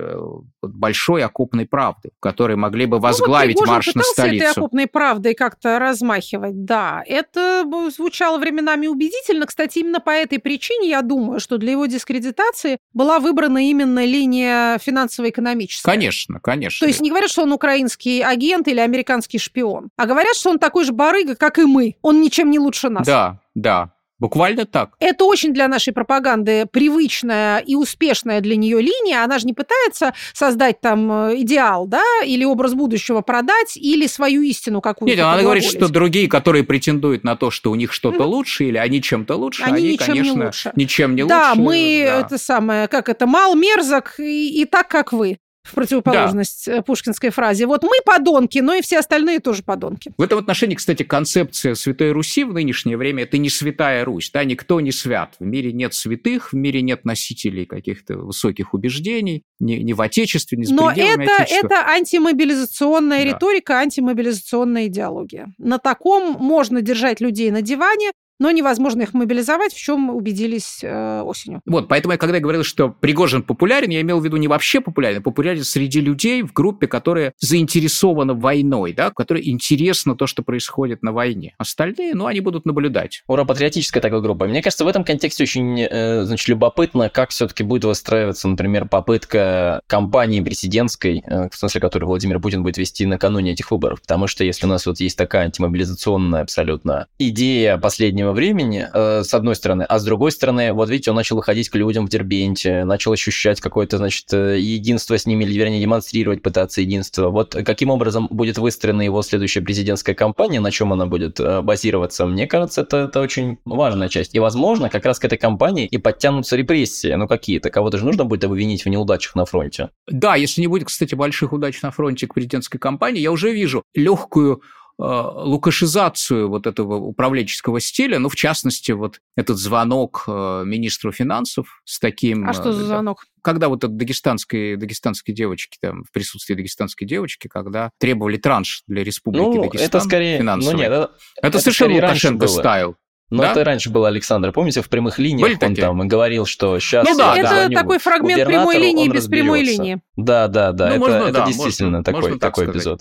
большой окопной правды, которые могли бы возглавить ну, вот марш на столицу. этой окопной правдой как-то размахивать, да. Это звучало звучало временами убедительно. Кстати, именно по этой причине я думаю, что для его дискредитации была выбрана именно линия финансово-экономическая. Конечно, конечно. То есть не говорят, что он украинский агент или американский шпион, а говорят, что он такой же барыга, как и мы. Он ничем не лучше нас. Да, да. Буквально так. Это очень для нашей пропаганды привычная и успешная для нее линия. Она же не пытается создать там э, идеал, да, или образ будущего продать, или свою истину какую-то. Нет, она говорит, что другие, которые претендуют на то, что у них что-то mm-hmm. лучше, или они чем-то лучше, они, они ничем конечно, не лучше. ничем не да, лучше. Мы, да, мы это самое, как это, мал, мерзок и, и так, как вы в противоположность да. Э, пушкинской фразе. Вот мы подонки, но и все остальные тоже подонки. В этом отношении, кстати, концепция Святой Руси в нынешнее время – это не святая Русь. Да, никто не свят. В мире нет святых, в мире нет носителей каких-то высоких убеждений, ни, ни в Отечестве, ни за Но это, это антимобилизационная да. риторика, антимобилизационная идеология. На таком можно держать людей на диване, но невозможно их мобилизовать, в чем мы убедились э, осенью. Вот, поэтому я когда я говорил, что Пригожин популярен, я имел в виду не вообще популярен, а популярен среди людей в группе, которая заинтересована войной, да, которой интересно то, что происходит на войне. Остальные, ну, они будут наблюдать. Ура, патриотическая такая группа. Мне кажется, в этом контексте очень, э, значит, любопытно, как все-таки будет выстраиваться, например, попытка кампании президентской, э, в смысле, которую Владимир Путин будет вести накануне этих выборов. Потому что если у нас вот есть такая антимобилизационная абсолютно идея последнего последнего времени, э, с одной стороны, а с другой стороны, вот видите, он начал выходить к людям в Дербенте, начал ощущать какое-то, значит, э, единство с ними, или, вернее, демонстрировать, пытаться единство. Вот каким образом будет выстроена его следующая президентская кампания, на чем она будет э, базироваться, мне кажется, это, это очень важная часть. И, возможно, как раз к этой кампании и подтянутся репрессии, ну какие-то, кого-то же нужно будет обвинить в неудачах на фронте. Да, если не будет, кстати, больших удач на фронте к президентской кампании, я уже вижу легкую лукашизацию вот этого управленческого стиля, ну, в частности, вот этот звонок э, министру финансов с таким... А что за э, звонок? Когда вот от дагестанской, дагестанской девочки, там, в присутствии дагестанской девочки, когда требовали транш для республики ну, Дагестан это скорее... финансовый. Ну, нет, это, это, это совершенно Лукашенко стайл. Но да? это раньше был Александр, помните, в прямых линиях Были он такие? там говорил, что сейчас... Ну да, это такой фрагмент прямой линии без прямой линии. Да, да, да, ну, это, можно, это да, действительно можно, такой, можно такой сказать. эпизод.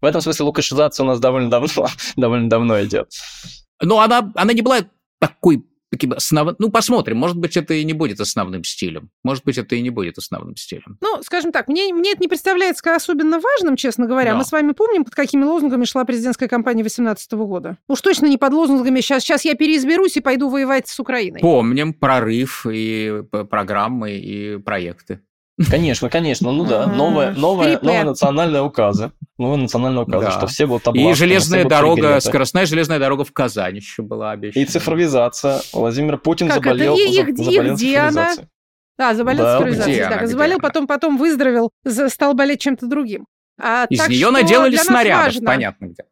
В этом смысле лукашизация у нас довольно давно, довольно давно идет. Но она, она не была такой таким основ... Ну, посмотрим. Может быть, это и не будет основным стилем. Может быть, это и не будет основным стилем. Ну, скажем так, мне, мне это не представляется особенно важным, честно говоря. Но. Мы с вами помним, под какими лозунгами шла президентская кампания 2018 года. Уж точно не под лозунгами «сейчас, сейчас я переизберусь и пойду воевать с Украиной». Помним прорыв и программы, и проекты. Конечно, конечно, ну да, новая, новая, новая национальная указы. Новая национальная указы, да. что все будут областные, И железная дорога, скоростная железная дорога в Казань еще была обещана. И цифровизация. Владимир Путин как заболел, это? И, за, заболел где она? Да, заболел да, цифровизацией, да, она, заболел, потом, потом выздоровел, стал болеть чем-то другим. А, Из нее наделали снарядов, важно, понятно где.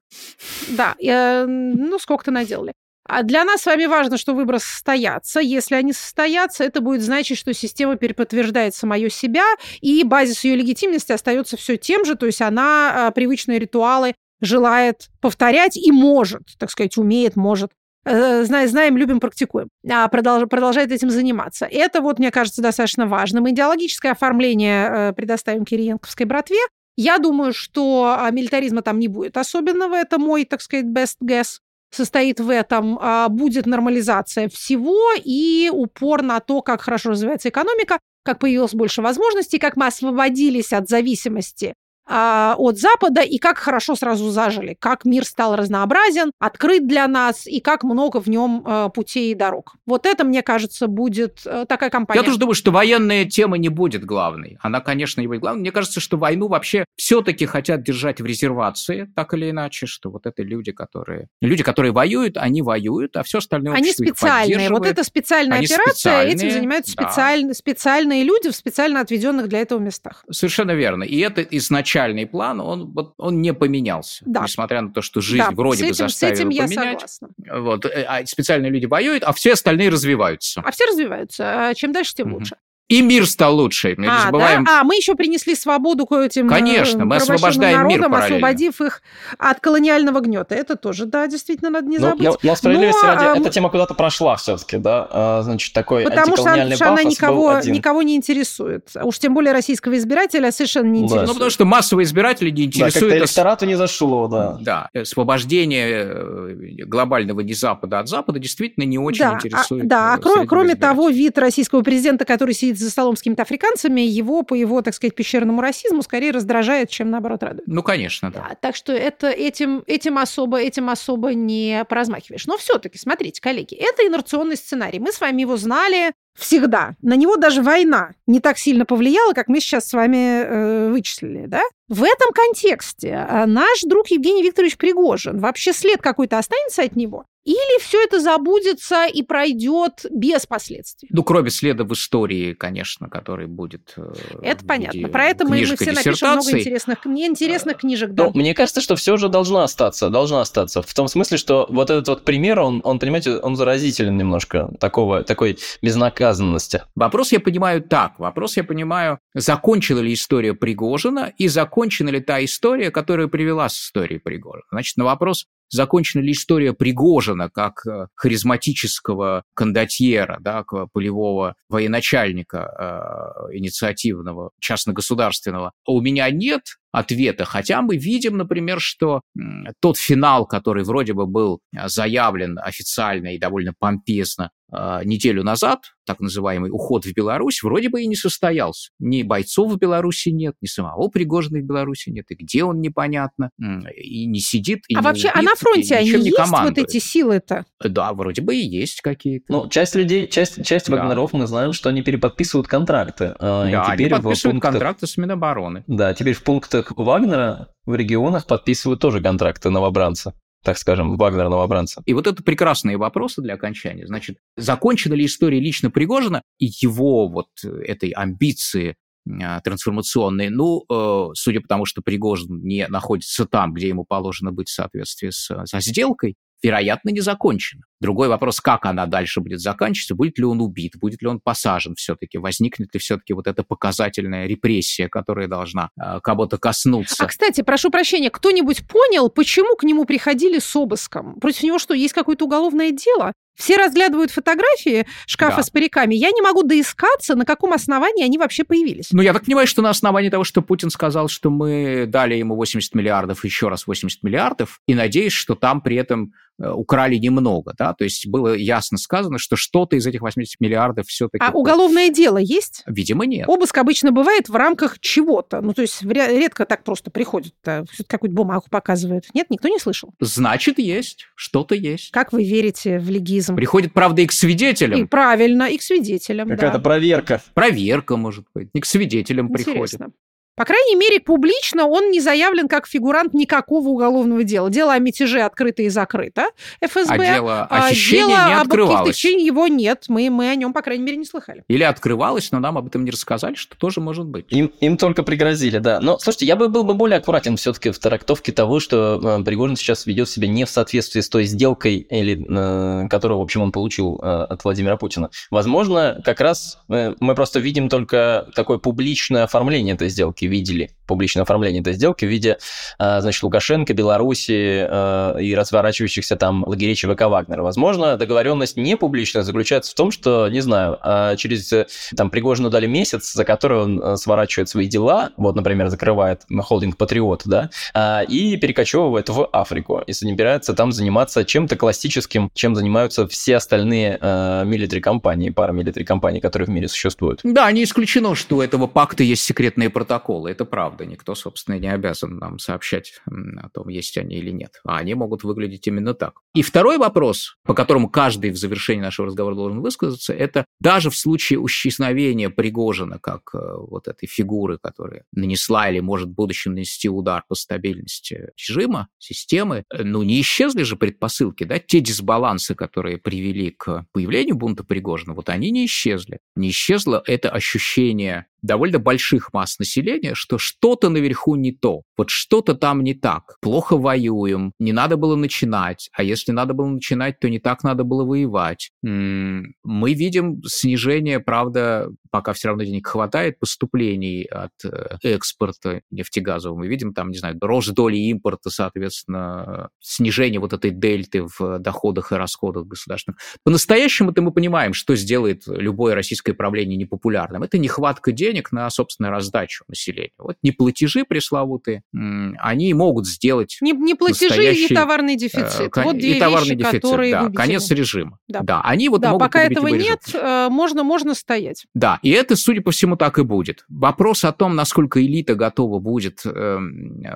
Да, э, ну сколько-то наделали. А для нас с вами важно, что выборы состоятся. Если они состоятся, это будет значить, что система переподтверждает самое себя, и базис ее легитимности остается все тем же, то есть она а, привычные ритуалы желает повторять и может, так сказать, умеет, может э, знаем, любим, практикуем, а продолжает этим заниматься. Это вот, мне кажется, достаточно важным. Идеологическое оформление предоставим Кириенковской братве. Я думаю, что милитаризма там не будет особенного. Это мой, так сказать, best guess состоит в этом, а, будет нормализация всего и упор на то, как хорошо развивается экономика, как появилось больше возможностей, как мы освободились от зависимости а, от Запада, и как хорошо сразу зажили, как мир стал разнообразен, открыт для нас, и как много в нем а, путей и дорог. Вот это, мне кажется, будет а, такая компания. Я тоже думаю, что военная тема не будет главной. Она, конечно, не будет главной. Мне кажется, что войну вообще все-таки хотят держать в резервации, так или иначе, что вот это люди, которые... Люди, которые воюют, они воюют, а все остальное Они специальные. Вот это специальная они операция, этим занимаются да. специальные, специальные люди в специально отведенных для этого местах. Совершенно верно. И это изначально изначальный план, он, вот, он не поменялся. Да. Несмотря на то, что жизнь да, вроде этим, бы заставила с этим я поменять. Согласна. Вот, э, а специальные люди воюют, а все остальные развиваются. А все развиваются. А чем дальше, тем угу. лучше. И мир стал лучше. Мы а, забываем... да? а, мы еще принесли свободу к этим Конечно, мы освобождаем народам, мир параллельно. освободив их от колониального гнета. Это тоже, да, действительно, надо не ну, забыть. Но, но справедливости но, ради, а, эта тема куда-то прошла все-таки, да? А, значит, такой Потому что, она, она никого, никого не интересует. Уж тем более российского избирателя совершенно не интересует. Ну, потому что массовые избиратели не интересуют. Да, как-то электорату не зашло, да. Да, освобождение э, глобального не Запада от Запада действительно не очень да, интересует. А, да, а кроме, кроме того, вид российского президента, который сидит за столом с какими-то африканцами, его по его, так сказать, пещерному расизму скорее раздражает, чем наоборот радует. Ну, конечно, да. да так что это этим, этим, особо, этим особо не поразмахиваешь. Но все-таки, смотрите, коллеги, это инерционный сценарий. Мы с вами его знали, всегда. На него даже война не так сильно повлияла, как мы сейчас с вами э, вычислили, да? В этом контексте э, наш друг Евгений Викторович Пригожин, вообще след какой-то останется от него? Или все это забудется и пройдет без последствий? Ну, кроме следа в истории, конечно, который будет. Э, это понятно. Про это мы, мы все напишем много интересных, неинтересных книжек. Да. Ну, мне кажется, что все же должно остаться. Должно остаться. В том смысле, что вот этот вот пример, он, он понимаете, он заразителен немножко такого, такой безнаказанности. Вопрос я понимаю так. Вопрос я понимаю, закончила ли история Пригожина и закончена ли та история, которая привела с историей Пригожина. Значит, на вопрос, закончена ли история Пригожина как э, харизматического кондотьера, да, полевого военачальника э, инициативного, частно-государственного. А у меня нет ответа, хотя мы видим, например, что тот финал, который вроде бы был заявлен официально и довольно помпезно э, неделю назад, так называемый уход в Беларусь, вроде бы и не состоялся. Ни бойцов в Беларуси нет, ни самого Пригожина в Беларуси нет, и где он непонятно, и не сидит, и А не вообще, убит, а на фронте они есть вот эти силы-то? Да, вроде бы и есть какие-то. Ну, часть людей, часть, часть да. вагнеров мы знаем, что они переподписывают контракты. А, да, теперь они подписывают пунктах... контракты с Минобороны. Да, теперь в пунктах Вагнера в регионах подписывают тоже контракты новобранца так скажем, Вагнера новобранца. И вот это прекрасные вопросы для окончания. Значит, закончена ли история лично Пригожина и его вот этой амбиции а, трансформационные. Ну, э, судя по тому, что Пригожин не находится там, где ему положено быть в соответствии с, со сделкой, вероятно, не закончена. Другой вопрос, как она дальше будет заканчиваться, будет ли он убит, будет ли он посажен все-таки, возникнет ли все-таки вот эта показательная репрессия, которая должна э, кого-то коснуться. А, кстати, прошу прощения, кто-нибудь понял, почему к нему приходили с обыском? Против него что, есть какое-то уголовное дело? Все разглядывают фотографии шкафа да. с париками. Я не могу доискаться, на каком основании они вообще появились. Ну, я так понимаю, что на основании того, что Путин сказал, что мы дали ему 80 миллиардов, еще раз 80 миллиардов, и надеюсь, что там при этом украли немного, да, то есть было ясно сказано, что что-то из этих 80 миллиардов все-таки... А уголовное дело есть? Видимо, нет. Обыск обычно бывает в рамках чего-то, ну, то есть редко так просто приходит, какую-то бумагу показывают. Нет, никто не слышал? Значит, есть, что-то есть. Как вы верите в легизм? Приходит, правда, и к свидетелям. И правильно, и к свидетелям, Какая-то да. проверка. Проверка, может быть, и к свидетелям Интересно. приходит. По крайней мере, публично он не заявлен как фигурант никакого уголовного дела. Дело о мятеже открыто и закрыто ФСБ. А дело о а хищении дело не открывалось. Об его нет. Мы, мы о нем, по крайней мере, не слыхали. Или открывалось, но нам об этом не рассказали, что тоже может быть. Им, им только пригрозили, да. Но, слушайте, я бы был бы более аккуратен все-таки в трактовке того, что э, Пригожин сейчас ведет себя не в соответствии с той сделкой, или, э, которую, в общем, он получил э, от Владимира Путина. Возможно, как раз э, мы просто видим только такое публичное оформление этой сделки видели. публичное оформление этой сделки в виде, э, значит, Лукашенко, Беларуси э, и разворачивающихся там лагерей ЧВК Вагнера. Возможно, договоренность не публичная заключается в том, что, не знаю, а через там Пригожину дали месяц, за который он сворачивает свои дела, вот, например, закрывает холдинг Патриот, да, и перекочевывает в Африку и собирается там заниматься чем-то классическим, чем занимаются все остальные милитари компании, парамилитари компании, которые в мире существуют. Да, не исключено, что у этого пакта есть секретные протоколы. Это правда. Никто, собственно, не обязан нам сообщать о том, есть они или нет. А они могут выглядеть именно так. И второй вопрос, по которому каждый в завершении нашего разговора должен высказаться, это даже в случае исчезновения Пригожина как э, вот этой фигуры, которая нанесла или может в будущем нанести удар по стабильности режима, системы, э, ну не исчезли же предпосылки, да, те дисбалансы, которые привели к появлению бунта Пригожина, вот они не исчезли. Не исчезло это ощущение довольно больших масс населения, что что-то наверху не то, вот что-то там не так, плохо воюем, не надо было начинать, а если надо было начинать, то не так надо было воевать. Мы видим снижение, правда, пока все равно денег хватает, поступлений от э, экспорта нефтегазового. Мы видим там, не знаю, рост доли импорта, соответственно, снижение вот этой дельты в доходах и расходах государственных. По-настоящему-то мы понимаем, что сделает любое российское правление непопулярным. Это нехватка денег, денег на, собственно, раздачу населения. Вот не платежи пресловутые, они могут сделать Не, не платежи и товарный дефицит. Э, вот две и товарный вещи, дефицит, которые да, конец режима. Да. да, они вот да, могут пока этого нет, э, можно, можно стоять. Да, и это, судя по всему, так и будет. Вопрос о том, насколько элита готова будет э,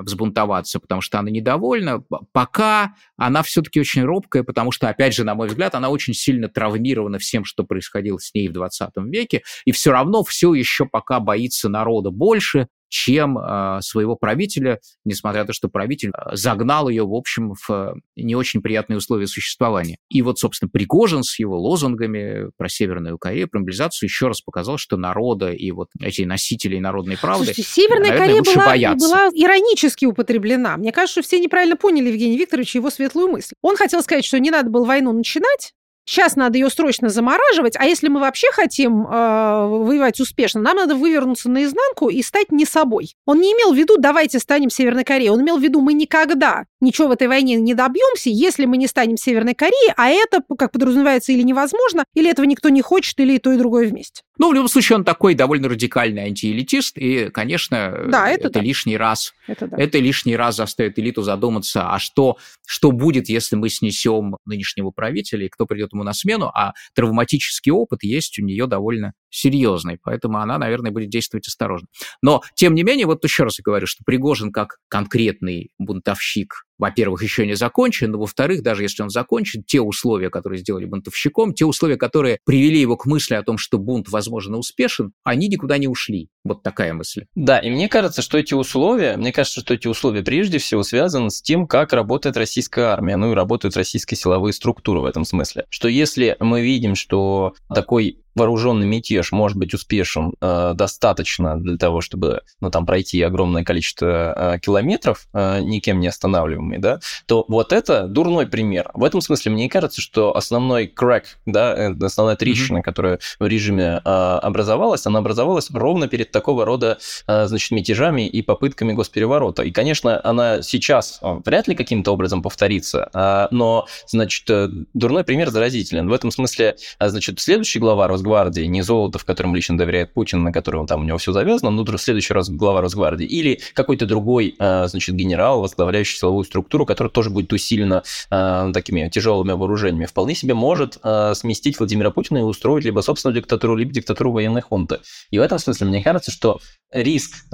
взбунтоваться, потому что она недовольна, пока она все-таки очень робкая, потому что, опять же, на мой взгляд, она очень сильно травмирована всем, что происходило с ней в 20 веке, и все равно все еще пока пока боится народа больше, чем э, своего правителя, несмотря на то, что правитель э, загнал ее, в общем, в э, не очень приятные условия существования. И вот, собственно, Пригожин с его лозунгами про Северную Корею, про мобилизацию еще раз показал, что народа и вот эти носители народной правды, Слушайте, Северная наверное, Корея была, была иронически употреблена. Мне кажется, что все неправильно поняли Евгения Викторовича его светлую мысль. Он хотел сказать, что не надо было войну начинать, Сейчас надо ее срочно замораживать, а если мы вообще хотим э, воевать успешно, нам надо вывернуться наизнанку и стать не собой. Он не имел в виду «давайте станем Северной Кореей», он имел в виду «мы никогда ничего в этой войне не добьемся, если мы не станем Северной Кореей, а это, как подразумевается, или невозможно, или этого никто не хочет, или и то, и другое вместе». Ну, в любом случае, он такой довольно радикальный антиэлитист, и, конечно, да, это, это да. лишний раз, это, да. это лишний раз заставит элиту задуматься, а что, что будет, если мы снесем нынешнего правителя, и кто придет ему на смену, а травматический опыт есть у нее довольно серьезный, поэтому она, наверное, будет действовать осторожно. Но, тем не менее, вот еще раз я говорю, что Пригожин как конкретный бунтовщик во-первых, еще не закончен, но, во-вторых, даже если он закончен, те условия, которые сделали бунтовщиком, те условия, которые привели его к мысли о том, что бунт, возможно, успешен, они никуда не ушли. Вот такая мысль. Да, и мне кажется, что эти условия, мне кажется, что эти условия прежде всего связаны с тем, как работает российская армия, ну и работают российские силовые структуры в этом смысле. Что если мы видим, что такой вооруженный мятеж может быть успешен э, достаточно для того, чтобы ну, там, пройти огромное количество э, километров, э, никем не останавливаемый, да, то вот это дурной пример. В этом смысле мне кажется, что основной crack, да, э, основная трещина, mm-hmm. которая в режиме э, образовалась, она образовалась ровно перед такого рода, э, значит, мятежами и попытками госпереворота. И, конечно, она сейчас э, вряд ли каким-то образом повторится, э, но, значит, э, дурной пример заразителен. В этом смысле, э, значит, следующий глава Росгвардии Росгвардии, не золото, в котором лично доверяет Путин, на котором там у него все завязано, но в следующий раз глава Росгвардии, или какой-то другой, а, значит, генерал, возглавляющий силовую структуру, который тоже будет усилена а, такими тяжелыми вооружениями, вполне себе может а, сместить Владимира Путина и устроить либо собственную диктатуру, либо диктатуру военной хунты. И в этом смысле мне кажется, что риск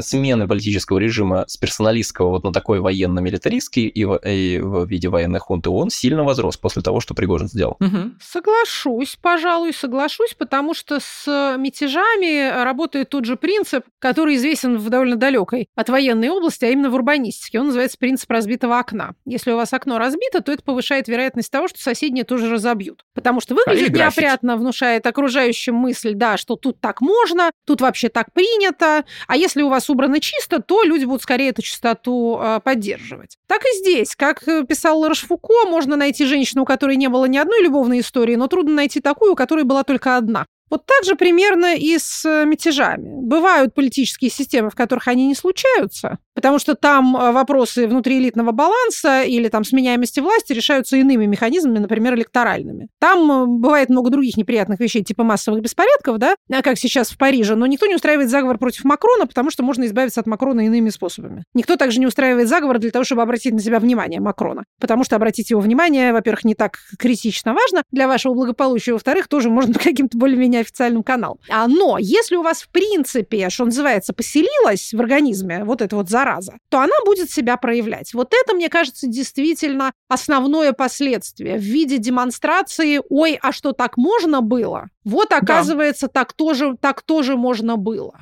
смены политического режима с персоналистского вот на такой военно-милитаристский и в, и в виде военной хунты, он сильно возрос после того, что Пригожин сделал. Угу. Соглашусь, пожалуй, соглашусь соглашусь, потому что с мятежами работает тот же принцип, который известен в довольно далекой от военной области, а именно в урбанистике. Он называется принцип разбитого окна. Если у вас окно разбито, то это повышает вероятность того, что соседние тоже разобьют. Потому что выглядит неопрятно, внушает окружающим мысль, да, что тут так можно, тут вообще так принято. А если у вас убрано чисто, то люди будут скорее эту чистоту э, поддерживать. Так и здесь. Как э, писал Ларш можно найти женщину, у которой не было ни одной любовной истории, но трудно найти такую, у которой была только одна. Вот так же примерно и с э, мятежами. Бывают политические системы, в которых они не случаются, потому что там э, вопросы внутриэлитного баланса или там сменяемости власти решаются иными механизмами, например, электоральными. Там э, бывает много других неприятных вещей, типа массовых беспорядков, да, как сейчас в Париже, но никто не устраивает заговор против Макрона, потому что можно избавиться от Макрона иными способами. Никто также не устраивает заговор для того, чтобы обратить на себя внимание Макрона, потому что обратить его внимание, во-первых, не так критично важно для вашего благополучия, во-вторых, тоже можно каким-то более-менее официальным каналом. А, но если у вас, в принципе, что называется, поселилась в организме вот эта вот зараза, то она будет себя проявлять. Вот это, мне кажется, действительно основное последствие в виде демонстрации «Ой, а что, так можно было?» Вот, оказывается, да. так, тоже, так тоже можно было.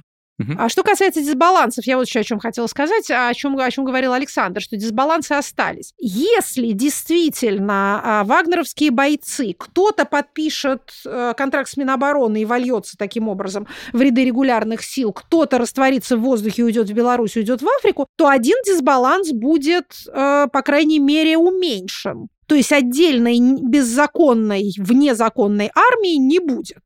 А что касается дисбалансов, я вот еще о чем хотела сказать, о чем, о чем говорил Александр, что дисбалансы остались. Если действительно а, вагнеровские бойцы, кто-то подпишет а, контракт с Минобороны и вольется таким образом в ряды регулярных сил, кто-то растворится в воздухе, уйдет в Беларусь, уйдет в Африку, то один дисбаланс будет, а, по крайней мере, уменьшен. То есть отдельной беззаконной, внезаконной армии не будет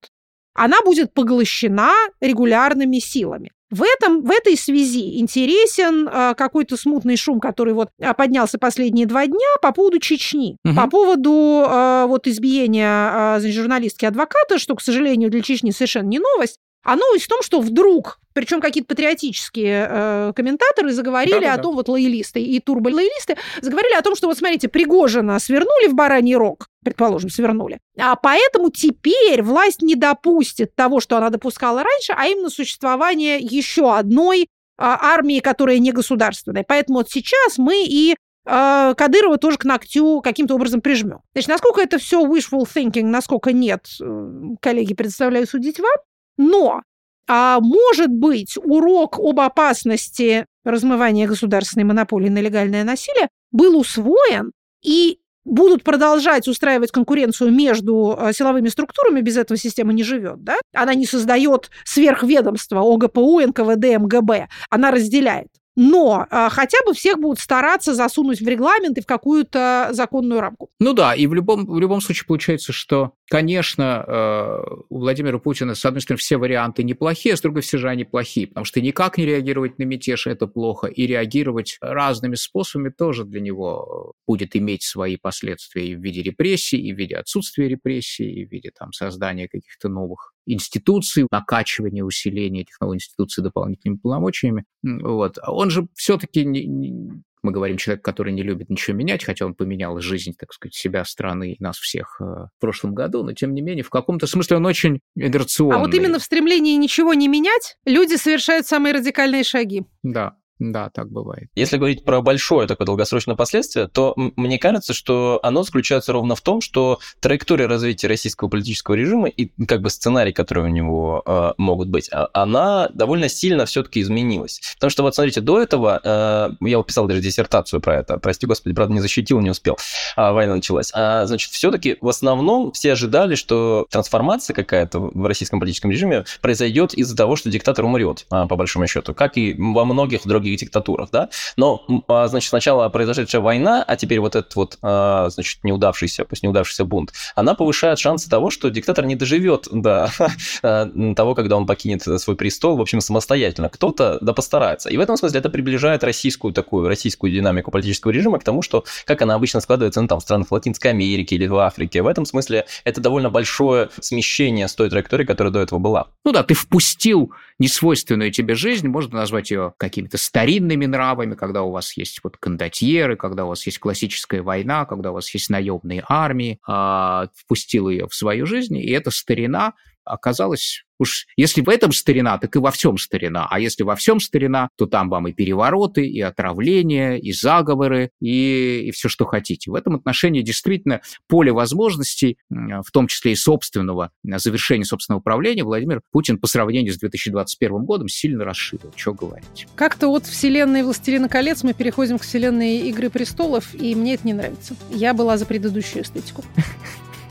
она будет поглощена регулярными силами. В, этом, в этой связи интересен э, какой-то смутный шум, который вот а, поднялся последние два дня по поводу Чечни, угу. по поводу э, вот избиения э, журналистки-адвоката, что, к сожалению, для Чечни совершенно не новость. А новость в том, что вдруг, причем какие-то патриотические э, комментаторы заговорили да, да, о том, вот лоялисты и турбо-лоялисты, заговорили о том, что вот смотрите, Пригожина свернули в бараний рог, предположим, свернули. А поэтому теперь власть не допустит того, что она допускала раньше, а именно существование еще одной а, армии, которая не государственная. Поэтому вот сейчас мы и э, Кадырова тоже к ногтю каким-то образом прижмем. Значит, насколько это все wishful thinking, насколько нет, э, коллеги, предоставляю судить вам. Но а может быть, урок об опасности размывания государственной монополии на легальное насилие был усвоен, и будут продолжать устраивать конкуренцию между а, силовыми структурами, без этого система не живет, да? Она не создает сверхведомства ОГПУ, НКВД, МГБ, она разделяет но а, хотя бы всех будут стараться засунуть в регламент и в какую-то законную рамку. Ну да, и в любом, в любом случае получается, что, конечно, э, у Владимира Путина, с одной стороны, все варианты неплохие, а с другой все же они плохие, потому что никак не реагировать на мятеж – это плохо, и реагировать разными способами тоже для него будет иметь свои последствия и в виде репрессий, и в виде отсутствия репрессий, и в виде там, создания каких-то новых институций, накачивания, усиления этих новых институций дополнительными полномочиями. Вот. А он же все-таки не, не, мы говорим, человек, который не любит ничего менять, хотя он поменял жизнь, так сказать, себя, страны и нас всех э, в прошлом году, но тем не менее, в каком-то смысле он очень инерционный. А вот именно в стремлении ничего не менять люди совершают самые радикальные шаги. Да. Да, так бывает. Если говорить про большое такое долгосрочное последствие, то мне кажется, что оно заключается ровно в том, что траектория развития российского политического режима и как бы сценарий, которые у него э, могут быть, а, она довольно сильно все-таки изменилась. Потому что вот смотрите, до этого э, я писал даже диссертацию про это, прости господи, правда не защитил, не успел, а война началась. А, значит, все-таки в основном все ожидали, что трансформация какая-то в российском политическом режиме произойдет из-за того, что диктатор умрет, по большому счету, как и во многих других других диктатурах, да, но, а, значит, сначала произошедшая война, а теперь вот этот вот, а, значит, неудавшийся, пусть неудавшийся бунт, она повышает шансы того, что диктатор не доживет до а, того, когда он покинет свой престол, в общем, самостоятельно. Кто-то, да, постарается. И в этом смысле это приближает российскую такую, российскую динамику политического режима к тому, что, как она обычно складывается, ну, там, в странах Латинской Америки или в Африке. В этом смысле это довольно большое смещение с той траектории, которая до этого была. Ну да, ты впустил несвойственную тебе жизнь, можно назвать ее какими-то старинными нравами, когда у вас есть вот кондотьеры, когда у вас есть классическая война, когда у вас есть наемные армии, а, впустил ее в свою жизнь, и эта старина оказалась Уж если в этом старина, так и во всем старина. А если во всем старина, то там вам и перевороты, и отравления, и заговоры, и, и все, что хотите. В этом отношении действительно поле возможностей, в том числе и собственного завершения собственного управления, Владимир Путин по сравнению с 2021 годом сильно расширил. Что говорить? Как-то от вселенной «Властелина колец» мы переходим к вселенной «Игры престолов», и мне это не нравится. Я была за предыдущую эстетику.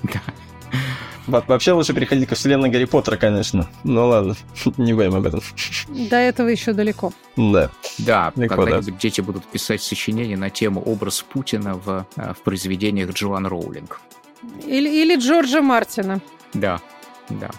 Да. Вообще лучше переходить ко вселенной Гарри Поттера, конечно. Ну ладно, не будем об этом. До этого еще далеко. Да. Да, когда-нибудь да. дети будут писать сочинения на тему образ Путина в, э, в произведениях Джоан Роулинг. Или, или Джорджа Мартина. Да, да.